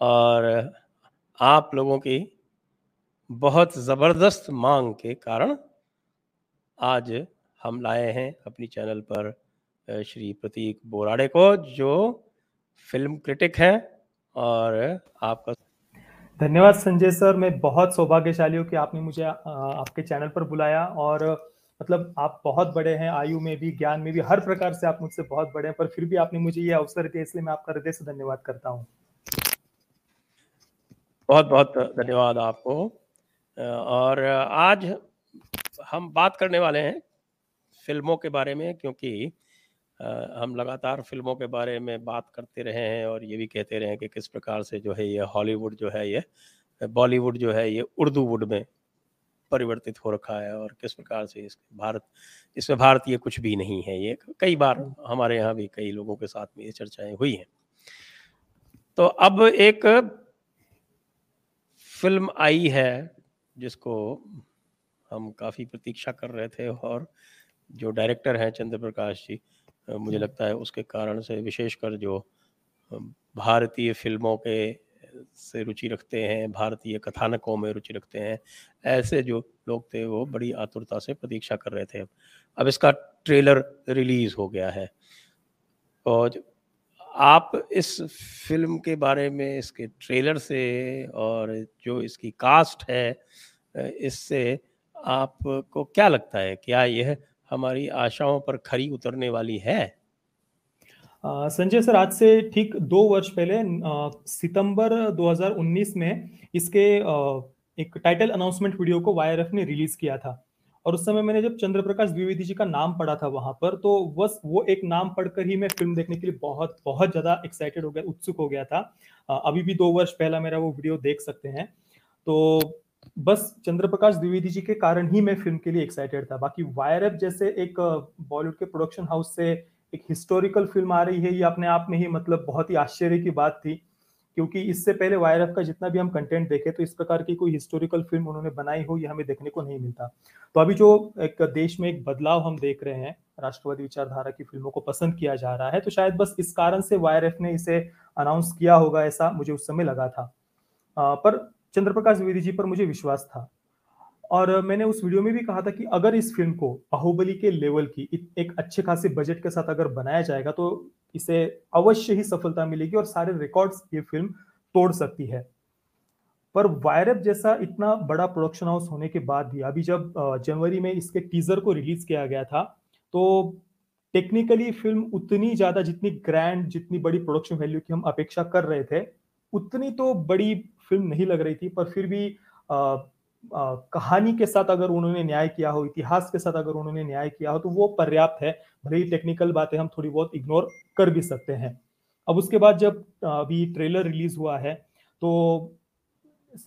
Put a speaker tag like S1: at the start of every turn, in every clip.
S1: और आप लोगों की बहुत ज़बरदस्त मांग के कारण आज हम लाए हैं अपनी चैनल पर श्री प्रतीक बोराड़े को, जो फ़िल्म क्रिटिक हैं और आपका
S2: धन्यवाद संजय सर। मैं बहुत सौभाग्यशाली हूँ कि आपने मुझे आपके चैनल पर बुलाया और मतलब आप बहुत बड़े हैं, आयु में भी, ज्ञान में भी, हर प्रकार से आप मुझसे बहुत बड़े हैं, पर फिर भी आपने मुझे ये अवसर दिया, इसलिए मैं आपका हृदय से धन्यवाद करता हूँ।
S1: बहुत बहुत धन्यवाद आपको। और आज हम बात करने वाले हैं फ़िल्मों के बारे में, क्योंकि हम लगातार फ़िल्मों के बारे में बात करते रहे हैं और ये भी कहते रहे हैं कि किस प्रकार से जो है ये हॉलीवुड जो है ये, बॉलीवुड जो है ये उर्दू वुड में परिवर्तित हो रखा है और किस प्रकार से इस भारत इसमें भारतीय कुछ भी नहीं है ये। कई बार हमारे यहाँ भी कई लोगों के साथ में ये चर्चाएँ हुई हैं। तो अब एक फ़िल्म आई है जिसको हम काफ़ी प्रतीक्षा कर रहे थे और जो डायरेक्टर हैं चंद्र प्रकाश जी मुझे लगता है उसके कारण से विशेषकर जो भारतीय फ़िल्मों के से रुचि रखते हैं, भारतीय कथानकों में रुचि रखते हैं, ऐसे जो लोग थे वो बड़ी आतुरता से प्रतीक्षा कर रहे थे। अब इसका ट्रेलर रिलीज़ हो गया है। और आप इस फ़िल्म के बारे में, इसके ट्रेलर से और जो इसकी कास्ट है इससे आपको क्या लगता है? क्या यह हमारी आशाओं पर खरी उतरने वाली है?
S2: संजय सर, आज से ठीक दो वर्ष पहले सितंबर 2019 में इसके एक टाइटल अनाउंसमेंट वीडियो को वाईआरएफ ने रिलीज़ किया था। और उस समय मैंने जब चंद्र प्रकाश द्विवेदी जी का नाम पढ़ा था वहाँ पर तो बस वो एक नाम पढ़कर ही मैं फ़िल्म देखने के लिए बहुत बहुत ज़्यादा एक्साइटेड हो गया, उत्सुक हो गया था। अभी भी दो वर्ष पहला मेरा वो वीडियो देख सकते हैं। तो बस चंद्र प्रकाश द्विवेदी जी के कारण ही मैं फ़िल्म के लिए एक्साइटेड था। बाकी वायर जैसे एक बॉलीवुड के प्रोडक्शन हाउस से एक हिस्टोरिकल फ़िल्म आ रही है ये अपने आप में ही मतलब बहुत ही आश्चर्य की बात थी क्योंकि इससे पहले वायर का जितना भी हम कंटेंट देखे तो इस प्रकार की कोई हिस्टोरिकल फ़िल्म उन्होंने बनाई हो ये हमें देखने को नहीं मिलता। तो अभी जो एक देश में एक बदलाव हम देख रहे हैं राष्ट्रवादी विचारधारा की फ़िल्मों को पसंद किया जा रहा है तो शायद बस इस कारण से वायर ने इसे अनाउंस किया होगा ऐसा मुझे उस समय लगा था। आ, पर चंद्र प्रकाश द्विवेदी जी पर मुझे विश्वास था। और मैंने उस वीडियो में भी कहा था कि अगर इस फ़िल्म को बाहुबली के लेवल की एक अच्छे खासे बजट के साथ अगर बनाया जाएगा तो इसे अवश्य ही सफलता मिलेगी और सारे रिकॉर्ड्स ये फ़िल्म तोड़ सकती है। पर वायरअप जैसा इतना बड़ा प्रोडक्शन हाउस होने के बाद भी, अभी जब जनवरी में इसके टीजर को रिलीज़ किया गया था तो टेक्निकली फ़िल्म उतनी ज़्यादा जितनी ग्रैंड जितनी बड़ी प्रोडक्शन वैल्यू की हम अपेक्षा कर रहे थे, उतनी तो बड़ी फ़िल्म नहीं लग रही थी, पर फिर भी कहानी के साथ अगर उन्होंने न्याय किया हो, इतिहास के साथ अगर उन्होंने न्याय किया हो तो वो पर्याप्त है। भले ही टेक्निकल बातें हम थोड़ी बहुत इग्नोर कर भी सकते हैं। अब उसके बाद जब अभी ट्रेलर रिलीज़ हुआ है तो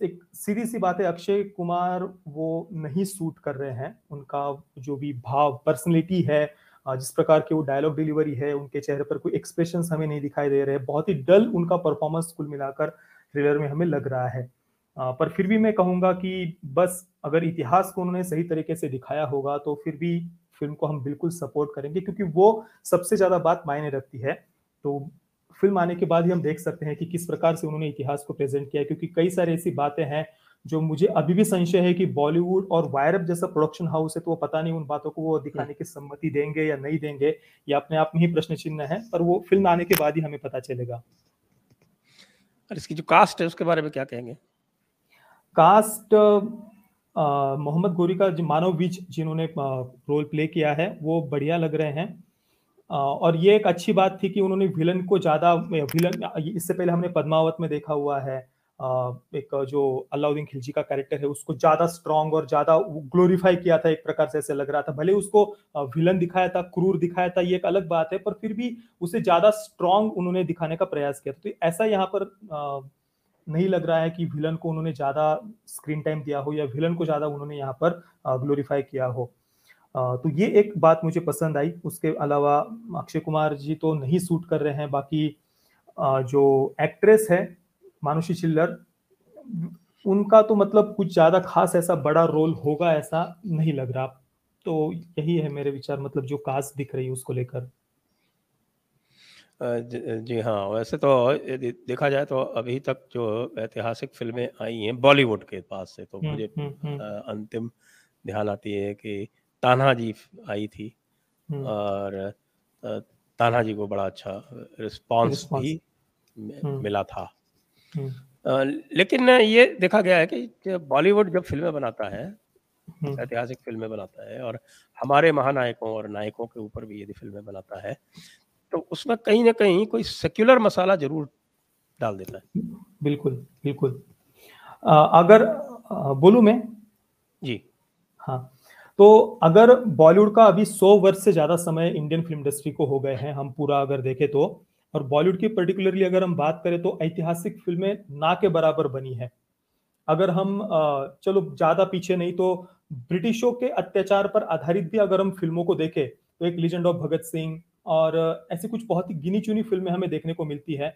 S2: एक सीधी सी बात है, अक्षय कुमार वो नहीं सूट कर रहे हैं। उनका जो भी भाव पर्सनैलिटी है जिस प्रकार के वो डायलॉग डिलीवरी है, उनके चेहरे पर कोई एक्सप्रेशन हमें नहीं दिखाई दे रहे। बहुत ही डल उनका परफॉर्मेंस कुल मिलाकर ट्रेलर में हमें लग रहा है। पर फिर भी मैं कहूँगा कि बस अगर इतिहास को उन्होंने सही तरीके से दिखाया होगा तो फिर भी फ़िल्म को हम बिल्कुल सपोर्ट करेंगे, क्योंकि वो सबसे ज़्यादा बात मायने रखती है। तो फ़िल्म आने के बाद ही हम देख सकते हैं कि किस प्रकार से उन्होंने इतिहास को प्रेजेंट किया क्योंकि कई सारी ऐसी बातें हैं जो मुझे अभी भी संशय है कि बॉलीवुड और वायरअप जैसा प्रोडक्शन हाउस है तो वो पता नहीं उन बातों को वो दिखाने की सम्मति देंगे या नहीं देंगे, ये अपने आप में ही प्रश्न चिन्ह है, पर वो फ़िल्म आने के बाद ही हमें पता चलेगा।
S1: और इसकी जो कास्ट है, उसके बारे में क्या कहेंगे?
S2: कास्ट मोहम्मद गोरी का मानव बीच जिन्होंने रोल प्ले किया है, वो बढ़िया लग रहे हैं। और ये एक अच्छी बात थी कि उन्होंने विलन को ज़्यादा विलन इससे पहले हमने पद्मावत में देखा हुआ है। एक जो अलाउद्दीन खिलजी का कैरेक्टर है, उसको ज़्यादा स्ट्रॉन्ग और ज़्यादा ग्लोरीफाई किया था, एक प्रकार से ऐसे लग रहा था। भले उसको विलन दिखाया था, क्रूर दिखाया था, ये एक अलग बात है, पर फिर भी उसे ज़्यादा स्ट्रॉन्ग उन्होंने दिखाने का प्रयास किया था। तो ऐसा यहाँ पर नहीं लग रहा है कि विलन को उन्होंने ज़्यादा स्क्रीन टाइम दिया हो या विलन को ज़्यादा उन्होंने यहाँ पर ग्लोरीफाई किया हो। तो ये एक बात मुझे पसंद आई। उसके अलावा अक्षय कुमार जी तो नहीं सूट कर रहे हैं, बाकी जो एक्ट्रेस है, मानुषी चिल्लर, उनका तो मतलब कुछ ज़्यादा खास ऐसा बड़ा रोल होगा ऐसा नहीं लग रहा। तो यही है मेरे विचार मतलब जो कास्ट दिख रही है उसको लेकर।
S1: जी हाँ वैसे तो देखा जाए तो अभी तक जो ऐतिहासिक फ़िल्में आई हैं बॉलीवुड के पास से तो मुझे अंतिम ध्यान आती है कि तान्हा जी आई थी। और तान्हा जी को बड़ा अच्छा रिस्पांस भी मिला था। लेकिन ये देखा गया है कि बॉलीवुड जब फ़िल्में बनाता है। ऐतिहासिक फ़िल्में बनाता है और हमारे महानायकों और नायकों के ऊपर भी यदि फ़िल्में बनाता है तो उसमें कहीं ना कहीं कोई सेक्युलर मसाला ज़रूर डाल देता है।
S2: बिल्कुल बिल्कुल। आ, अगर बोलू मैं?
S1: जी।
S2: हाँ। तो अगर बॉलीवुड का अभी सौ वर्ष से ज़्यादा समय इंडियन फ़िल्म इंडस्ट्री को हो गए हैं हम पूरा अगर देखें तो और बॉलीवुड की पर्टिकुलरली अगर हम बात करें तो ऐतिहासिक फ़िल्में ना के बराबर बनी है। अगर हम चलो ज़्यादा पीछे नहीं तो ब्रिटिशों के अत्याचार पर आधारित भी अगर हम फ़िल्मों को देखें तो एक लीजेंड ऑफ़ भगत सिंह और ऐसी कुछ बहुत ही गिनी चुनी फ़िल्में हमें देखने को मिलती है।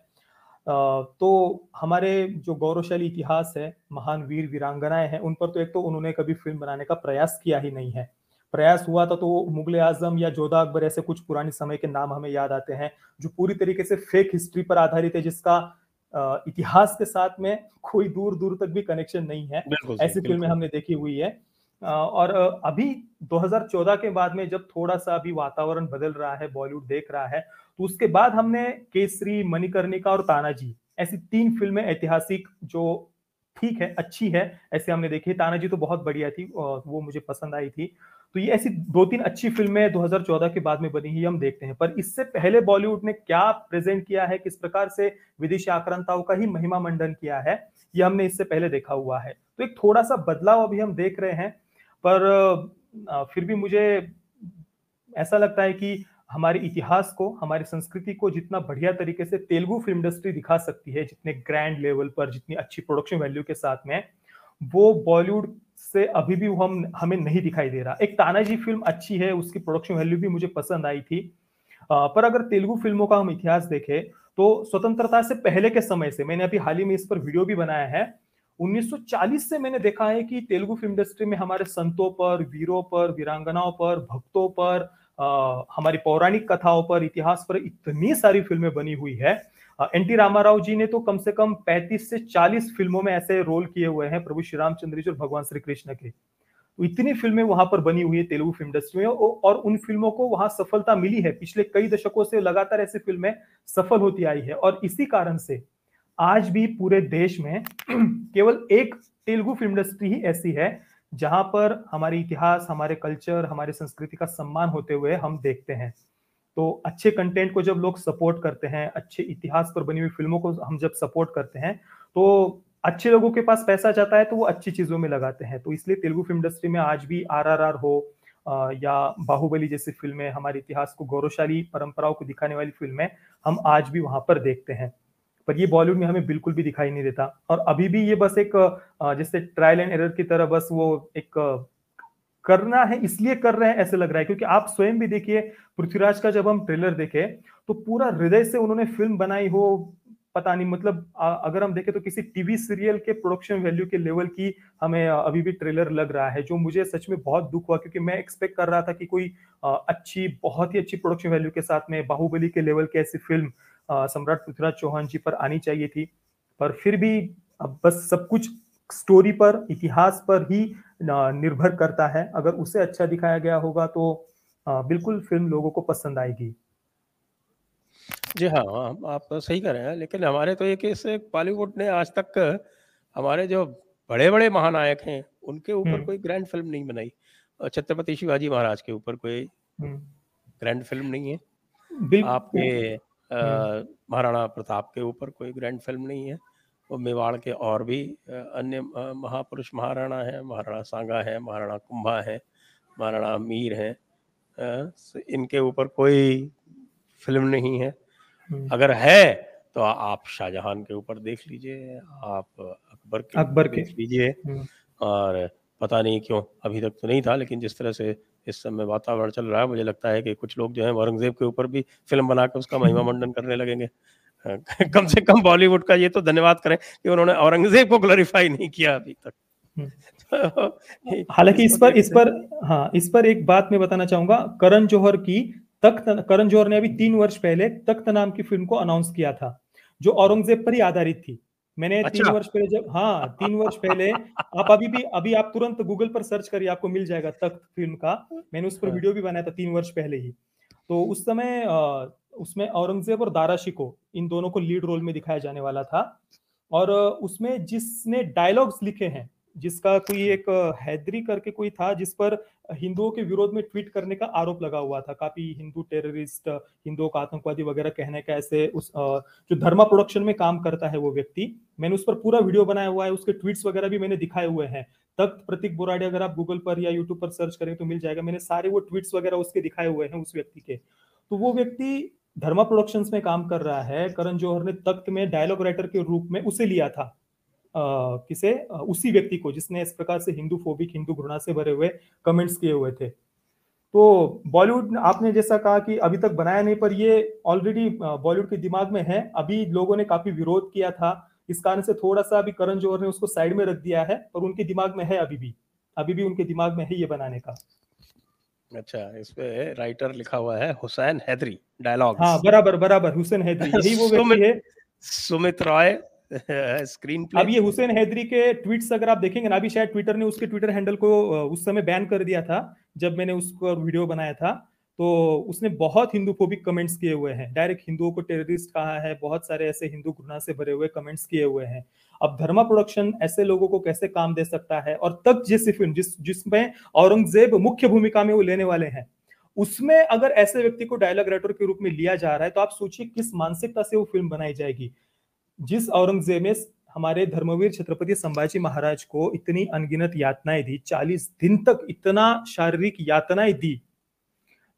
S2: तो हमारे जो गौरवशाली इतिहास है महान वीर वीरांगनाएँ हैं उन पर तो एक तो उन्होंने कभी फ़िल्म बनाने का प्रयास किया ही नहीं है। प्रयास हुआ था तो मुगल आज़म या जोधा अकबर ऐसे कुछ पुराने समय के नाम हमें याद आते हैं जो पूरी तरीके से फेक हिस्ट्री पर आधारित है जिसका इतिहास के साथ में कोई दूर दूर तक भी कनेक्शन नहीं है। ऐसी फ़िल्में हमने देखी हुई है। और अभी 2014 के बाद में जब थोड़ा सा अभी वातावरण बदल रहा है, बॉलीवुड देख रहा है तो उसके बाद हमने केसरी, मणिकर्णिका और तानाजी, ऐसी तीन फ़िल्में ऐतिहासिक जो ठीक है, अच्छी है, ऐसे हमने देखी तानाजी तो बहुत बढ़िया थी वो मुझे पसंद आई थी। तो ये ऐसी दो तीन अच्छी फ़िल्में 2014 के बाद में बनी ही हम देखते हैं। पर इससे पहले बॉलीवुड ने क्या प्रेजेंट किया है, किस प्रकार से विदेशी आक्रांताओं का ही महिमा मंडन किया है, ये हमने इससे पहले देखा हुआ है। तो एक थोड़ा सा बदलाव अभी हम देख रहे हैं पर फिर भी मुझे ऐसा लगता है कि हमारे इतिहास को, हमारी संस्कृति को जितना बढ़िया तरीके से तेलुगु फ़िल्म इंडस्ट्री दिखा सकती है, जितने ग्रैंड लेवल पर, जितनी अच्छी प्रोडक्शन वैल्यू के साथ में, वो बॉलीवुड से अभी भी हम, हमें नहीं दिखाई दे रहा। एक तानाजी फ़िल्म अच्छी है, उसकी प्रोडक्शन वैल्यू भी मुझे पसंद आई थी। पर अगर तेलुगु फ़िल्मों का हम इतिहास देखें तो स्वतंत्रता से पहले के समय से, मैंने अभी हाल ही में इस पर वीडियो भी बनाया है 1940 से मैंने देखा है कि तेलुगु फ़िल्म इंडस्ट्री में हमारे संतों पर वीरों पर वीरांगनाओं पर भक्तों पर आ, हमारी पौराणिक कथाओं पर इतिहास पर इतनी सारी फ़िल्में बनी हुई है। एन टी रामाराव जी ने तो कम से कम 35 से 40 फ़िल्मों में ऐसे रोल किए हुए हैं प्रभु श्री रामचंद्र जी और भगवान श्री कृष्ण के। तो इतनी फ़िल्में वहाँ पर बनी हुई है तेलुगु फ़िल्म इंडस्ट्री में और उन फ़िल्मों को वहाँ सफलता मिली है। पिछले कई दशकों से लगातार ऐसी फ़िल्में सफल होती आई है और इसी कारण से आज भी पूरे देश में केवल एक तेलुगु फ़िल्म इंडस्ट्री ही ऐसी है, जहाँ पर हमारे इतिहास, हमारे कल्चर हमारे संस्कृति का सम्मान होते हुए हम देखते हैं। तो अच्छे कंटेंट को जब लोग सपोर्ट करते हैं, अच्छे इतिहास पर बनी हुई फ़िल्मों को हम जब सपोर्ट करते हैं तो अच्छे लोगों के पास पैसा जाता है तो वो अच्छी चीज़ों में लगाते हैं। तो इसलिए तेलुगु फ़िल्म इंडस्ट्री में आज भी आर आर आर हो या बाहुबली जैसी फ़िल्में हमारे इतिहास को गौरवशाली परंपराओं को दिखाने वाली फ़िल्में हम आज भी वहाँ पर देखते हैं। पर ये बॉलीवुड में हमें बिल्कुल भी दिखाई नहीं देता। और अभी भी ये बस एक जैसे ट्रायल एंड एरर की तरह बस वो एक करना है, इसलिए कर रहे हैं, ऐसे लग रहा है। क्योंकि आप स्वयं भी देखिए, पृथ्वीराज का जब हम ट्रेलर देखे तो पूरा हृदय से उन्होंने फ़िल्म बनाई हो, पता नहीं मतलब अगर हम देखें तो किसी टीवी सीरियल के प्रोडक्शन वैल्यू के लेवल की हमें अभी भी ट्रेलर लग रहा है, जो मुझे सच में बहुत दुख हुआ। क्योंकि मैं एक्सपेक्ट कर रहा था कि कोई अच्छी, बहुत ही अच्छी प्रोडक्शन वैल्यू के साथ में बाहुबली के लेवल की ऐसी फ़िल्म सम्राट पृथ्वीराज चौहान जी पर आनी चाहिए थी पर फिर भी अब बस सब कुछ स्टोरी पर इतिहास पर ही निर्भर करता है अगर उसे अच्छा दिखाया गया होगा तो बिल्कुल फ़िल्म लोगों को पसंद आएगी
S1: जी हाँ आप सही कह रहे हैं लेकिन हमारे तो ये केस बॉलीवुड ने आज तक हमारे जो बड़े बड़े महानायक हैं उनके ऊपर हम्म। कोई ग्रैंड फ़िल्म नहीं बनाई छत्रपति शिवाजी महाराज के ऊपर कोई ग्रैंड हम्म। फ़िल्म नहीं है आपके हम्म। महाराणा प्रताप के ऊपर कोई ग्रैंड फ़िल्म नहीं है वो मेवाड़ के और भी अन्य महापुरुष महाराणा है महाराणा सांगा है महाराणा कुंभा है महाराणा मीर है इनके ऊपर कोई फ़िल्म नहीं है। अगर है तो आप शाहजहां के ऊपर देख लीजिए आप अकबर के अकबर के देख लीजिए। और पता नहीं क्यों अभी तक तो नहीं था लेकिन जिस तरह से इस समय वातावरण चल रहा है। मुझे लगता है कि कुछ लोग जो है औरंगज़ेब के ऊपर भी फ़िल्म बनाकर उसका महिमा मंडन करने लगेंगे। कम से कम बॉलीवुड का ये तो धन्यवाद करें कि उन्होंने औरंगज़ेब को ग्लोरीफाई नहीं किया अभी तक।
S2: हम्म। हालाँकि इस पर इस पर हाँ। इस पर एक बात मैं बताना चाहूँगा। करण जौहर की तख्त करण जौहर ने अभी तीन वर्ष पहले तख्त नाम की फ़िल्म को अनाउंस किया था जो औरंगज़ेब पर ही आधारित थी। मैंने अच्छा। तीन वर्ष पहले जब हाँ तीन वर्ष पहले आप अभी भी अभी आप तुरंत गूगल पर सर्च करिए आपको मिल जाएगा तख्त फ़िल्म का मैंने उस पर हाँ। वीडियो भी बनाया था तीन वर्ष पहले ही तो उस समय उसमें औरंगज़ेब और दारा शिको इन दोनों को लीड रोल में दिखाया जाने वाला था और उसमें जिसने डायलॉग्स लिखे हैं जिसका कोई एक हैदरी करके कोई था जिस पर हिंदुओं के विरोध में ट्वीट करने का आरोप लगा हुआ था। काफ़ी हिंदू टेररिस्ट हिंदुओं का आतंकवादी वगैरह कहने का ऐसे उस जो धर्मा प्रोडक्शन में काम करता है वो व्यक्ति मैंने उस पर पूरा वीडियो बनाया हुआ है उसके ट्वीट्स वगैरह भी मैंने दिखाए हुए हैं। तख्त प्रतीक बोराडे अगर आप गूगल पर या यूट्यूब पर सर्च करें तो मिल जाएगा मैंने सारे वो ट्वीट्स वगैरह उसके दिखाए हुए हैं उस व्यक्ति के। तो वो व्यक्ति धर्मा प्रोडक्शंस में काम कर रहा है करण जौहर ने तख्त में डायलॉग राइटर के रूप में उसे लिया था। किसे? उसी व्यक्ति को जिसने इस प्रकार से हिंदू फोबिक हिंदू घृणा से भरे हुए कमेंट्स किए हुए थे। तो बॉलीवुड आपने जैसा कहा कि अभी तक बनाया नहीं पर ये ऑलरेडी बॉलीवुड के दिमाग में है। अभी लोगों ने काफ़ी विरोध किया था। इस कारण से थोड़ा सा अभी करण जौहर ने उसको साइड में रख दिया है पर उनके दिमाग में है अभी भी। अभी भी उनके दिमाग में है ये बनाने का।
S1: अच्छा इस पे राइटर लिखा हुआ है हुसैन हैदरी डायलॉग
S2: हाँ बराबर बराबर हुसैन हैदरी यही वो व्यक्ति है।
S1: सुमित रॉय स्क्रीन
S2: अब ये हुसैन हैदरी के ट्वीट्स अगर आप देखेंगे ना, अभी शायद ट्विटर ने उसके ट्विटर हैंडल को उस समय बैन कर दिया था, जब मैंने उसको वीडियो बनाया था। तो उसने बहुत हिंदू फोबिक कमेंट्स किए हुए हैं। डायरेक्ट हिंदुओं को टेररिस्ट कहा है, बहुत सारे ऐसे हिंदू घृणा से भरे हुए कमेंट्स किए हुए हैं। अब धर्मा प्रोडक्शन ऐसे लोगों को कैसे काम दे सकता है? और तब जैसी फ़िल्म जिस, जिसमें औरंगज़ेब मुख्य भूमिका में वो लेने वाले हैं, उसमें अगर ऐसे व्यक्ति को डायलॉग राइटर के रूप में लिया जा रहा है तो आप सोचिए किस मानसिकता से वो फ़िल्म बनाई जाएगी। जिस औरंगज़ेब ने हमारे धर्मवीर छत्रपति संभाजी महाराज को इतनी अनगिनत यातनाएँ दी, चालीस दिन तक इतना शारीरिक यातनाएँ दी,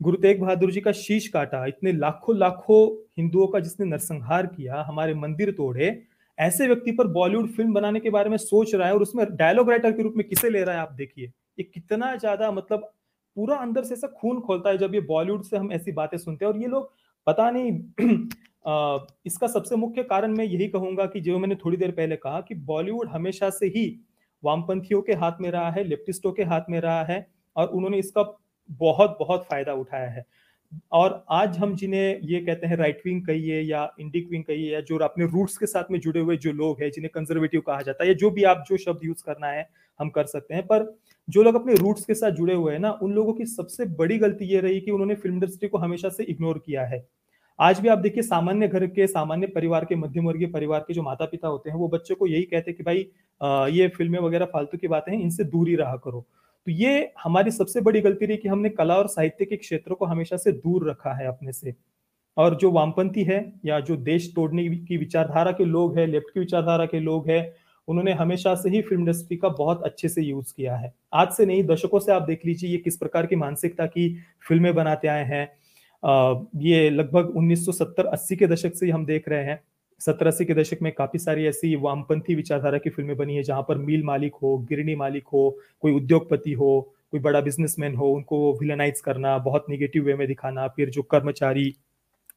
S2: गुरु तेग बहादुर जी का शीश काटा, इतने लाखों लाखों हिंदुओं का जिसने नरसंहार किया, हमारे मंदिर तोड़े, ऐसे व्यक्ति पर बॉलीवुड फ़िल्म बनाने के बारे में सोच रहा है और उसमें डायलॉग राइटर के रूप में किसे ले रहा है आप देखिए। ये कितना ज़्यादा मतलब पूरा अंदर से ऐसा खून खोलता है जब ये बॉलीवुड से हम ऐसी बातें सुनते हैं और ये लोग पता नहीं इसका सबसे मुख्य कारण मैं यही कहूँगा कि जो मैंने थोड़ी देर पहले कहा कि बॉलीवुड हमेशा से ही वामपंथियों के हाथ में रहा है, लेफ्टिस्टों के हाथ में रहा है और उन्होंने इसका बहुत बहुत फ़ायदा उठाया है। और आज हम जिन्हें ये कहते हैं राइट विंग कहिए या इंडिक विंग कहिए या जो अपने रूट्स के साथ में जुड़े हुए जो लोग हैं, जिन्हें कंजर्वेटिव कहा जाता है या जो भी आप जो शब्द यूज़ करना है, हम कर सकते हैं। पर जो लोग अपने रूट्स के साथ जुड़े हुए हैं ना, उन लोगों की सबसे बड़ी गलती ये रही कि उन्होंने फ़िल्म इंडस्ट्री को हमेशा से इग्नोर किया है। आज भी आप देखिए, सामान्य घर के, सामान्य परिवार के मध्यम वर्गीय परिवार के जो माता पिता होते हैं, वो बच्चों को यही कहते हैं कि भाई ये फ़िल्में वगैरह फालतू की बातें हैं, इनसे दूर रहा करो। तो ये हमारी सबसे बड़ी गलती रही कि हमने कला और साहित्य के क्षेत्र को हमेशा से दूर रखा है अपने से। और जो वामपंथी है, या जो देश तोड़ने की विचारधारा के लोग हैं, लेफ़्ट की विचारधारा के लोग हैं, उन्होंने हमेशा से ही फ़िल्म इंडस्ट्री का बहुत अच्छे से यूज़ किया है। आज से नहीं, दशकों से आप देख लीजिए, ये किस प्रकार की मानसिकता की फ़िल्में बनाते आए हैं ये लगभग 1970-80 के दशक से हम देख रहे हैं। सत्तर अस्सी के दशक में काफ़ी सारी ऐसी वामपंथी विचारधारा की फ़िल्में बनी है, जहाँ पर मिल मालिक हो गिरनी मालिक हो, कोई उद्योगपति हो, कोई बड़ा बिजनेसमैन हो, उनको विलेनाइज करना, बहुत निगेटिव वे में दिखाना, फिर जो कर्मचारी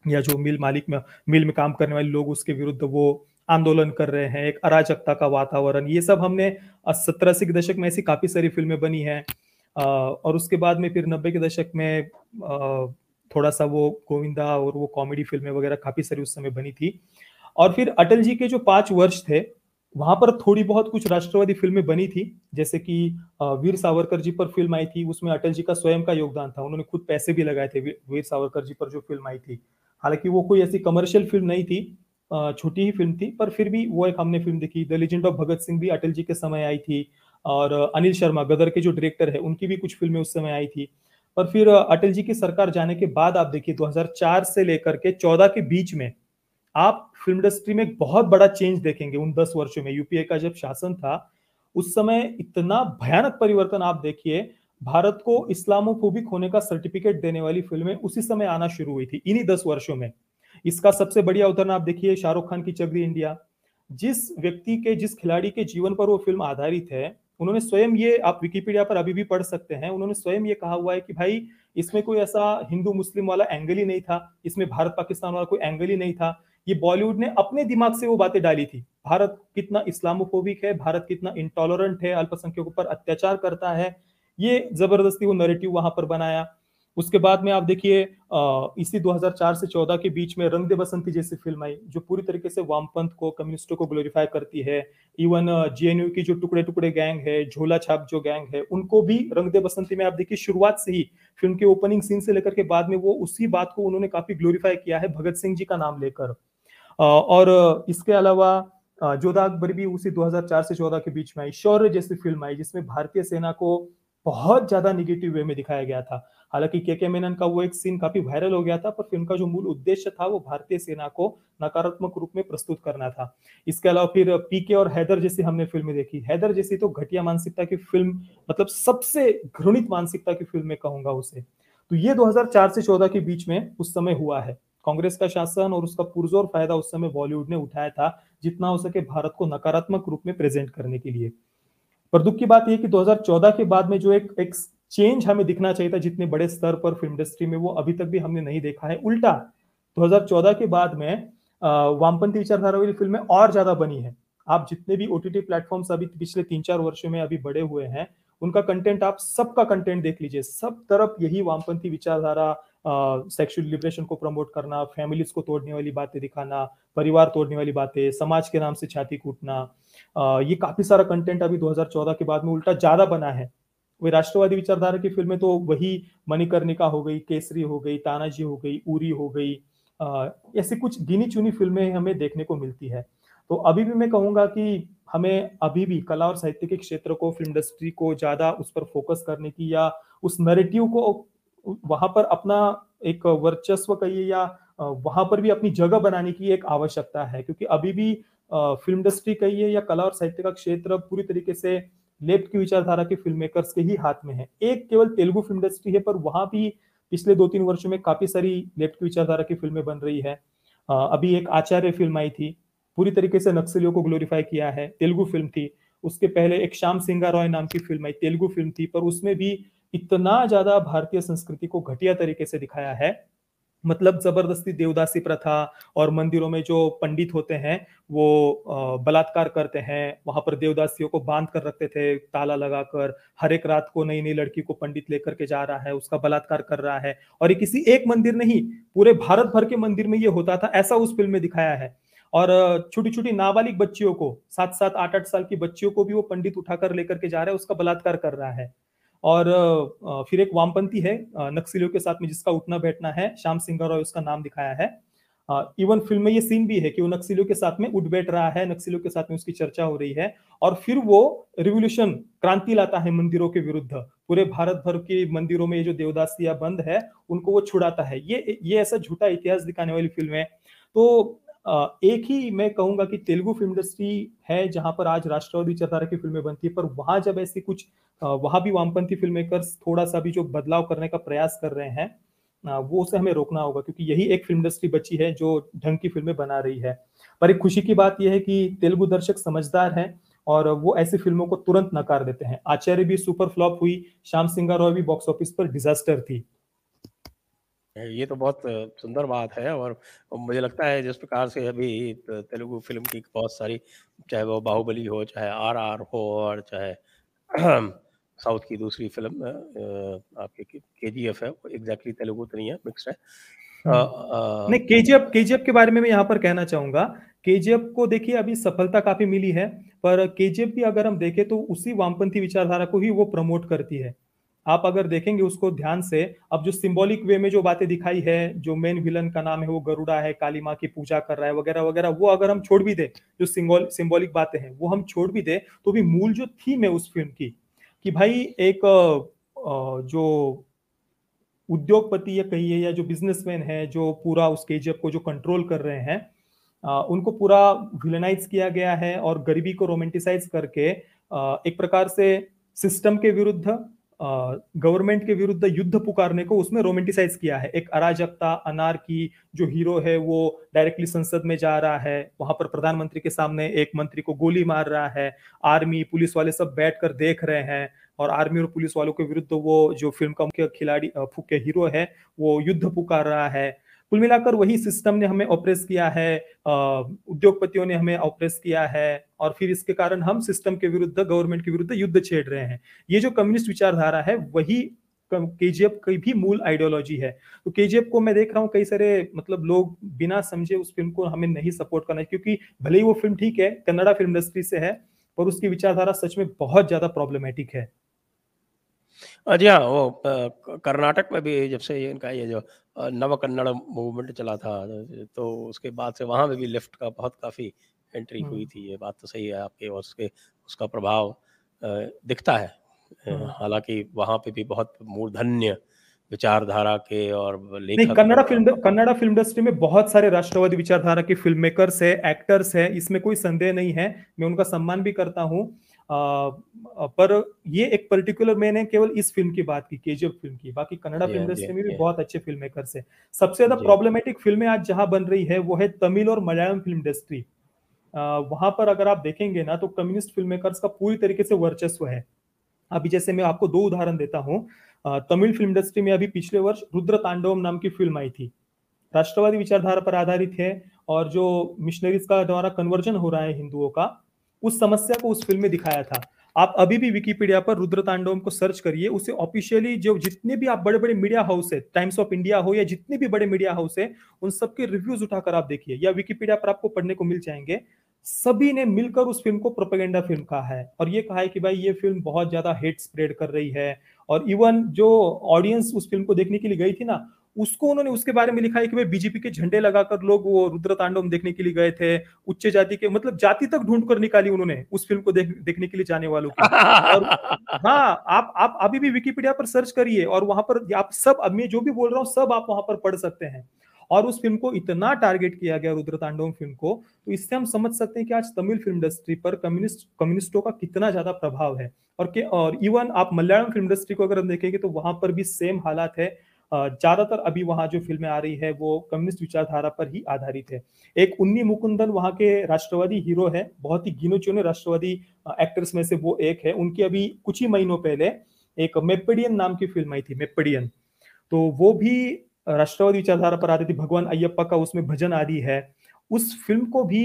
S2: या जो मिल मालिक में, मिल में काम करने वाले लोग उसके विरुद्ध वो आंदोलन कर रहे हैं, एक अराजकता का वातावरण। ये सब हमने सत्तर अस्सी के दशक में ऐसी काफ़ी सारी फ़िल्में बनी है। और उसके बाद में फिर नब्बे के दशक में थोड़ा सा वो गोविंदा और वो कॉमेडी फ़िल्में वगैरह काफ़ी सारी उस समय बनी थी। और फिर अटल जी के जो पाँच वर्ष थे, वहाँ पर थोड़ी बहुत कुछ राष्ट्रवादी फ़िल्में बनी थी, जैसे कि वीर सावरकर जी पर फ़िल्म आई थी, उसमें अटल जी का स्वयं का योगदान था, उन्होंने खुद पैसे भी लगाए थे वीर सावरकर जी पर जो फ़िल्म आई थी। हालाँकि वो कोई ऐसी कमर्शियल फ़िल्म नहीं थी छोटी ही फ़िल्म थी, पर फिर भी वो एक हमने फ़िल्म देखी the legend of Bhagat Singh भी अटल जी के समय आई थी, और, अनिल शर्मा, गदर के जो डायरेक्टर है, उनकी भी कुछ फ़िल्में उस समय आई थी। पर फिर अटल जी की सरकार जाने के बाद आप देखिए 2004 से लेकर के 14 के बीच में आप फ़िल्म इंडस्ट्री में एक बहुत बड़ा चेंज देखेंगे उन दस वर्षों में। यूपीए का जब शासन था, उस समय इतना भयानक परिवर्तन आप देखिए, भारत को इस्लामोफोबिक होने का सर्टिफिकेट देने वाली फ़िल्में उसी समय आना शुरू हुई थी, इन्हीं दस वर्षों में। इसका सबसे बढ़िया उदाहरण आप देखिए शाहरुख खान की चगरी इंडिया। जिस व्यक्ति के, जिस खिलाड़ी के जीवन पर वो फ़िल्म आधारित है उन्होंने स्वयं ये, आप विकीपीडिया पर अभी भी पढ़ सकते हैं, उन्होंने स्वयं ये कहा हुआ है कि भाई, इसमें कोई ऐसा हिंदू मुस्लिम वाला एंगल ही नहीं था, इसमें भारत पाकिस्तान वाला कोई एंगल ही नहीं था। ये बॉलीवुड ने अपने दिमाग से वो बातें डाली थी। भारत कितना इस्लामोफोबिक है, भारत कितना इंटॉलरेंट है, अल्पसंख्यकों पर अत्याचार करता है, ये ज़बरदस्ती वो नरेटिव वहाँ पर बनाया। उसके बाद में आप देखिए इसी 2004 से 14 के बीच में रंग दे बसंती जैसी फ़िल्म आई, जो पूरी तरीके से वामपंथ को, कम्युनिस्टों को ग्लोरीफाई करती है। इवन जेएनयू की जो टुकड़े टुकड़े गैंग है झोला छाप जो गैंग है, उनको भी रंग दे बसंती में आप देखिए, शुरुआत से ही फ़िल्म के ओपनिंग सीन से लेकर के बाद में वो उसी बात को उन्होंने काफ़ी ग्लोरीफाई किया है, भगत सिंह जी का नाम लेकर। और इसके अलावा जोधा अकबर भी उसी 2004 से 14 के बीच में आई, शौर्य जैसी फ़िल्म आई, जिसमें भारतीय सेना को बहुत ज़्यादा निगेटिव वे में दिखाया गया था। हालाँकि के के मेनन का वो एक सीन काफ़ी वायरल हो गया था, पर फ़िल्म का जो मूल उद्देश्य था, वो भारतीय सेना को नकारात्मक रूप में प्रस्तुत करना था। इसके अलावा फिर पीके और हैदर जैसी हमने फ़िल्में देखी। हैदर जैसी तो घटिया मानसिकता की फ़िल्म मतलब सबसे घृणित मानसिकता की फ़िल्म में कहूँगा उसे। तो ये 2004 से 14 के बीच में उस समय हुआ है। कांग्रेस का शासन और उसका पुरजोर फ़ायदा उस समय बॉलीवुड ने उठाया था, जितना हो सके भारत को नकारात्मक रूप में प्रेजेंट करने के लिए। पर दुख की बात यह कि 2014 के बाद में जो एक एक चेंज हमें दिखना चाहिए था जितने बड़े स्तर पर फ़िल्म इंडस्ट्री में, वो अभी तक भी हमने नहीं देखा है। उल्टा 2014 के बाद में वामपंथी विचारधारा वाली फ़िल्में और ज़्यादा बनी है। आप जितने भी ओटीटी प्लेटफॉर्म्स अभी पिछले तीन चार वर्षों में अभी बड़े हुए हैं, उनका कंटेंट आप सबका कंटेंट देख लीजिए। सब तरफ़ यही वामपंथी विचारधारा सेक्सुअल लिबरेशन को प्रमोट करना फैमिलीज़ को तोड़ने वाली बातें दिखाना, परिवार तोड़ने वाली बातें, समाज के नाम से छाती कूटना ये काफ़ी सारा कंटेंट अभी 2014 के बाद में उल्टा ज़्यादा बना है। वही राष्ट्रवादी विचारधारा की फ़िल्में तो वही मणिकर्णिका हो गई, केसरी हो गई, तानाजी हो गई उरी हो गई ऐसी कुछ गिनी चुनी फ़िल्में हमें देखने को मिलती है। तो अभी भी मैं कहूँगा कि हमें अभी भी कला और साहित्य के क्षेत्र को फ़िल्म इंडस्ट्री को ज़्यादा उस पर फोकस करने की या उस नरेटिव को वहाँ पर अपना एक वर्चस्व कहिए या वहाँ पर भी अपनी जगह बनाने की एक आवश्यकता है। क्योंकि अभी भी फ़िल्म इंडस्ट्री कहिए या कला और साहित्य का क्षेत्र पूरी तरीके से लेफ़्ट की विचारधारा के फ़िल्म मेकर्स के ही हाथ में है। एक केवल तेलुगु फ़िल्म इंडस्ट्री है, पर वहाँ भी पिछले दो तीन वर्षों में काफ़ी सारी लेफ़्ट की विचारधारा की फ़िल्में बन रही है। अभी एक आचार्य फ़िल्म आई थी, पूरी तरीके से नक्सलियों को ग्लोरीफाई किया है। तेलुगु फ़िल्म थी। उसके पहले एक श्याम सिंगा रॉय नाम की फ़िल्म आई, तेलुगु फ़िल्म थी, पर उसमें भी इतना ज़्यादा भारतीय संस्कृति को घटिया तरीके से दिखाया है। मतलब ज़बरदस्ती देवदासी प्रथा और मंदिरों में जो पंडित होते हैं, वो बलात्कार करते हैं। वहाँ पर देवदासियों को बाँध कर रखते थे, ताला लगाकर। हर एक रात को नई नई लड़की को पंडित लेकर के जा रहा है, उसका बलात्कार कर रहा है। और ये किसी एक मंदिर नहीं, पूरे भारत भर के मंदिर में ये होता था, ऐसा उस फ़िल्म में दिखाया है। और छोटी छोटी नाबालिग बच्चियों को, सात सात, आठ आठ साल की बच्चियों को भी वो पंडित उठाकर लेकर के जा रहा है, उसका बलात्कार कर रहा है। और फिर एक वामपंथी है नक्सलियों के साथ में जिसका उठना बैठना है, श्याम सिंह रॉय उसका नाम दिखाया है। इवन फ़िल्म में ये सीन भी है कि वो नक्सलियों के साथ में उठ बैठ रहा है, नक्सलियों के साथ में उसकी चर्चा हो रही है और फिर वो रिवोल्यूशन, क्रांति लाता है मंदिरों के विरुद्ध। पूरे भारत भर के मंदिरों में ये जो देवदासिया बंद है, उनको वो छुड़ाता है। ये ये ऐसा झूठा इतिहास दिखाने वाली फ़िल्म है। तो एक ही मैं कहूँगा कि तेलुगु फ़िल्म इंडस्ट्री है जहाँ पर आज राष्ट्रवादी विचारधारा की फ़िल्में बनती है, पर वहाँ जब ऐसी कुछ वहाँ भी वामपंथी फ़िल्म मेकर्स थोड़ा सा भी जो बदलाव करने का प्रयास कर रहे हैं वो उसे हमें रोकना होगा, क्योंकि यही एक फ़िल्म इंडस्ट्री बची है जो ढंग की फ़िल्में बना रही है। पर एक खुशी की बात यह है कि तेलुगु दर्शक समझदार हैं और वो ऐसी फ़िल्मों को तुरंत नकार देते हैं। आचार्य भी सुपर फ्लॉप हुई, श्याम सिंगा रॉय भी बॉक्स ऑफ़िस पर डिजास्टर थी।
S1: ये तो बहुत सुंदर बात है और मुझे लगता है जिस प्रकार से अभी तेलुगु फ़िल्म की बहुत सारी चाहे वो बाहुबली हो चाहे आर आर हो और चाहे साउथ की दूसरी फ़िल्म आपके के जी एफ़ है वो एग्जैक्टली तेलुगु तो नहीं है मिक्स है
S2: हम्म। नहीं के जी एफ़ के जी एफ़ के बारे में मैं यहाँ पर कहना चाहूँगा के जी एफ़ को देखिए अभी सफलता काफ़ी मिली है पर के जी एफ़ भी अगर हम देखें तो उसी वामपंथी विचारधारा को ही वो प्रमोट करती है आप अगर देखेंगे उसको ध्यान से, अब जो सिंबॉलिक वे में जो बातें दिखाई है, जो मेन विलन का नाम है, वो गरुड़ा है, काली माँ की पूजा कर रहा है, वगैरह वगैरह, वो अगर हम छोड़ भी दे, जो सिंबॉलिक बातें हैं, वो हम छोड़ भी दे तो भी मूल जो थीम है उस फ़िल्म की, कि भाई एक जो उद्योगपति या कहिए, या जो बिजनेसमैन है, जो पूरा उस केजीएफ को जो कंट्रोल कर रहे हैं उनको पूरा विलेनाइज किया गया है और गरीबी को रोमेंटिसाइज करके एक प्रकार से सिस्टम के विरुद्ध गवर्नमेंट के विरुद्ध युद्ध पुकारने को उसमें रोमेंटिसाइज किया है। एक अराजकता अनार की जो हीरो है, वो डायरेक्टली संसद में जा रहा है। वहाँ पर प्रधानमंत्री के सामने एक मंत्री को गोली मार रहा है। आर्मी, पुलिस वाले सब बैठ कर देख रहे हैं और आर्मी और पुलिस वालों के विरुद्ध वो जो फ़िल्म का मुख्य खिलाड़ी के हीरो है, वो युद्ध पुकार रहा है। कुल मिलाकर वही सिस्टम ने हमें ऑपरेस किया है उद्योगपतियों ने हमें ऑपरेस किया है और फिर इसके कारण हम सिस्टम के विरुद्ध गवर्नमेंट के विरुद्ध युद्ध छेड़ रहे हैं। ये जो कम्युनिस्ट विचारधारा है, वही के केजीएफ की भी मूल आइडियोलॉजी है। तो केजीएफ को मैं देख रहा हूँ, कई सारे मतलब लोग बिना समझे उस फ़िल्म को हमें नहीं सपोर्ट करना क्योंकि भले ही वो फ़िल्म ठीक है, कन्नड़ा फ़िल्म इंडस्ट्री से है, पर उसकी विचारधारा सच में बहुत ज़्यादा प्रॉब्लमेटिक है।
S1: जी हाँ वो कर्नाटक में भी जब से इनका ये जो नव कन्नड़ मूवमेंट चला था तो उसके बाद से वहाँ में भी लिफ्ट का बहुत काफ़ी एंट्री हुई। थी ये बात तो सही है आपके और उसके उसका प्रभाव दिखता है। हालाँकि वहाँ पे भी बहुत मूर्धन्य विचारधारा के और
S2: लेखक Kannada film Kannada film industry में बहुत सारे राष्ट्रवादी विचारधारा के फ़िल्म मेकर्स है एक्टर्स है इसमें कोई संदेह नहीं है मैं उनका सम्मान भी करता हूँ पर ये एक पर्टिकुलर मैंने केवल इस फ़िल्म की बात की केजीएफ फ़िल्म की। बाकी कन्नड़ा फ़िल्म इंडस्ट्री में भी बहुत अच्छे फ़िल्म मेकर्स है। सबसे ज़्यादा प्रॉब्लमेटिक फ़िल्में आज जहाँ बन रही है वो है तमिल और मलयालम फ़िल्म इंडस्ट्री वहाँ पर अगर आप देखेंगे ना तो कम्युनिस्ट फ़िल्म मेकर्स का पूरी तरीके से वर्चस्व है। अभी जैसे मैं आपको दो उदाहरण देता हूँ। तमिल फ़िल्म इंडस्ट्री में अभी पिछले वर्ष रुद्र तांडवम नाम की फ़िल्म आई थी। राष्ट्रवादी विचारधारा पर आधारित है और जो मिशनरीज का द्वारा कन्वर्जन हो रहा है हिंदुओं का उस समस्या को उस फ़िल्म में दिखाया था। आप अभी भी विकीपीडिया पर रुद्र को सर्च करिए, उसे ऑफिशियली जो जितने भी आप बड़े बड़े मीडिया हाउस है टाइम्स ऑफ़ इंडिया हो या जितने भी बड़े मीडिया हाउस है, उन सबके रिव्यूज़ उठाकर आप देखिए, या विकीपीडिया पर आपको पढ़ने को मिल जाएँगे। सभी ने मिलकर उस फ़िल्म को प्रोपेगेंडा फ़िल्म कहा है। और ये कहा है कि भाई ये फ़िल्म बहुत ज़्यादा हेट स्प्रेड कर रही है। और इवन जो ऑडियंस उस फ़िल्म को देखने के लिए गई थी ना उसको उन्होंने उसके बारे में लिखा है कि भाई बीजेपी के झंडे लगाकर लोग वो रुद्र तांडव देखने के लिए गए थे उच्च जाति के मतलब जाति तक ढूंढ कर निकाली उन्होंने उस फ़िल्म को देख, देखने के लिए जाने वालों की। और हाँ आप आप अभी भी विकीपीडिया पर सर्च करिए और वहाँ पर आप सब अब मैं जो भी बोल रहा हूँ सब आप वहाँ पर पढ़ सकते हैं। और उस फ़िल्म को इतना टारगेट किया गया रुद्र तांडव फ़िल्म को तो इससे हम समझ सकते हैं कि आज तमिल फ़िल्म इंडस्ट्री पर कम्युनिस्ट कम्युनिस्टों का कितना ज़्यादा प्रभाव है। और के, और इवन आप मलयालम फ़िल्म इंडस्ट्री को अगर हम देखेंगे तो वहाँ पर भी सेम हालात है। ज़्यादातर अभी वहाँ जो फ़िल्में आ रही है, वो कम्युनिस्ट विचारधारा पर ही आधारित है। एक उन्नी मुकुंदन वहाँ के राष्ट्रवादी हीरो है, बहुत ही गिनो चुने राष्ट्रवादी एक्टर्स में से वो एक है। उनकी अभी कुछ ही महीनों पहले एक मेपेडियन नाम की फ़िल्म आई थी मेपेडियन तो वो भी राष्ट्रवादी विचारधारा पर आधारित भगवान अयप्पा का उसमें भजन आदि है। उस फ़िल्म को भी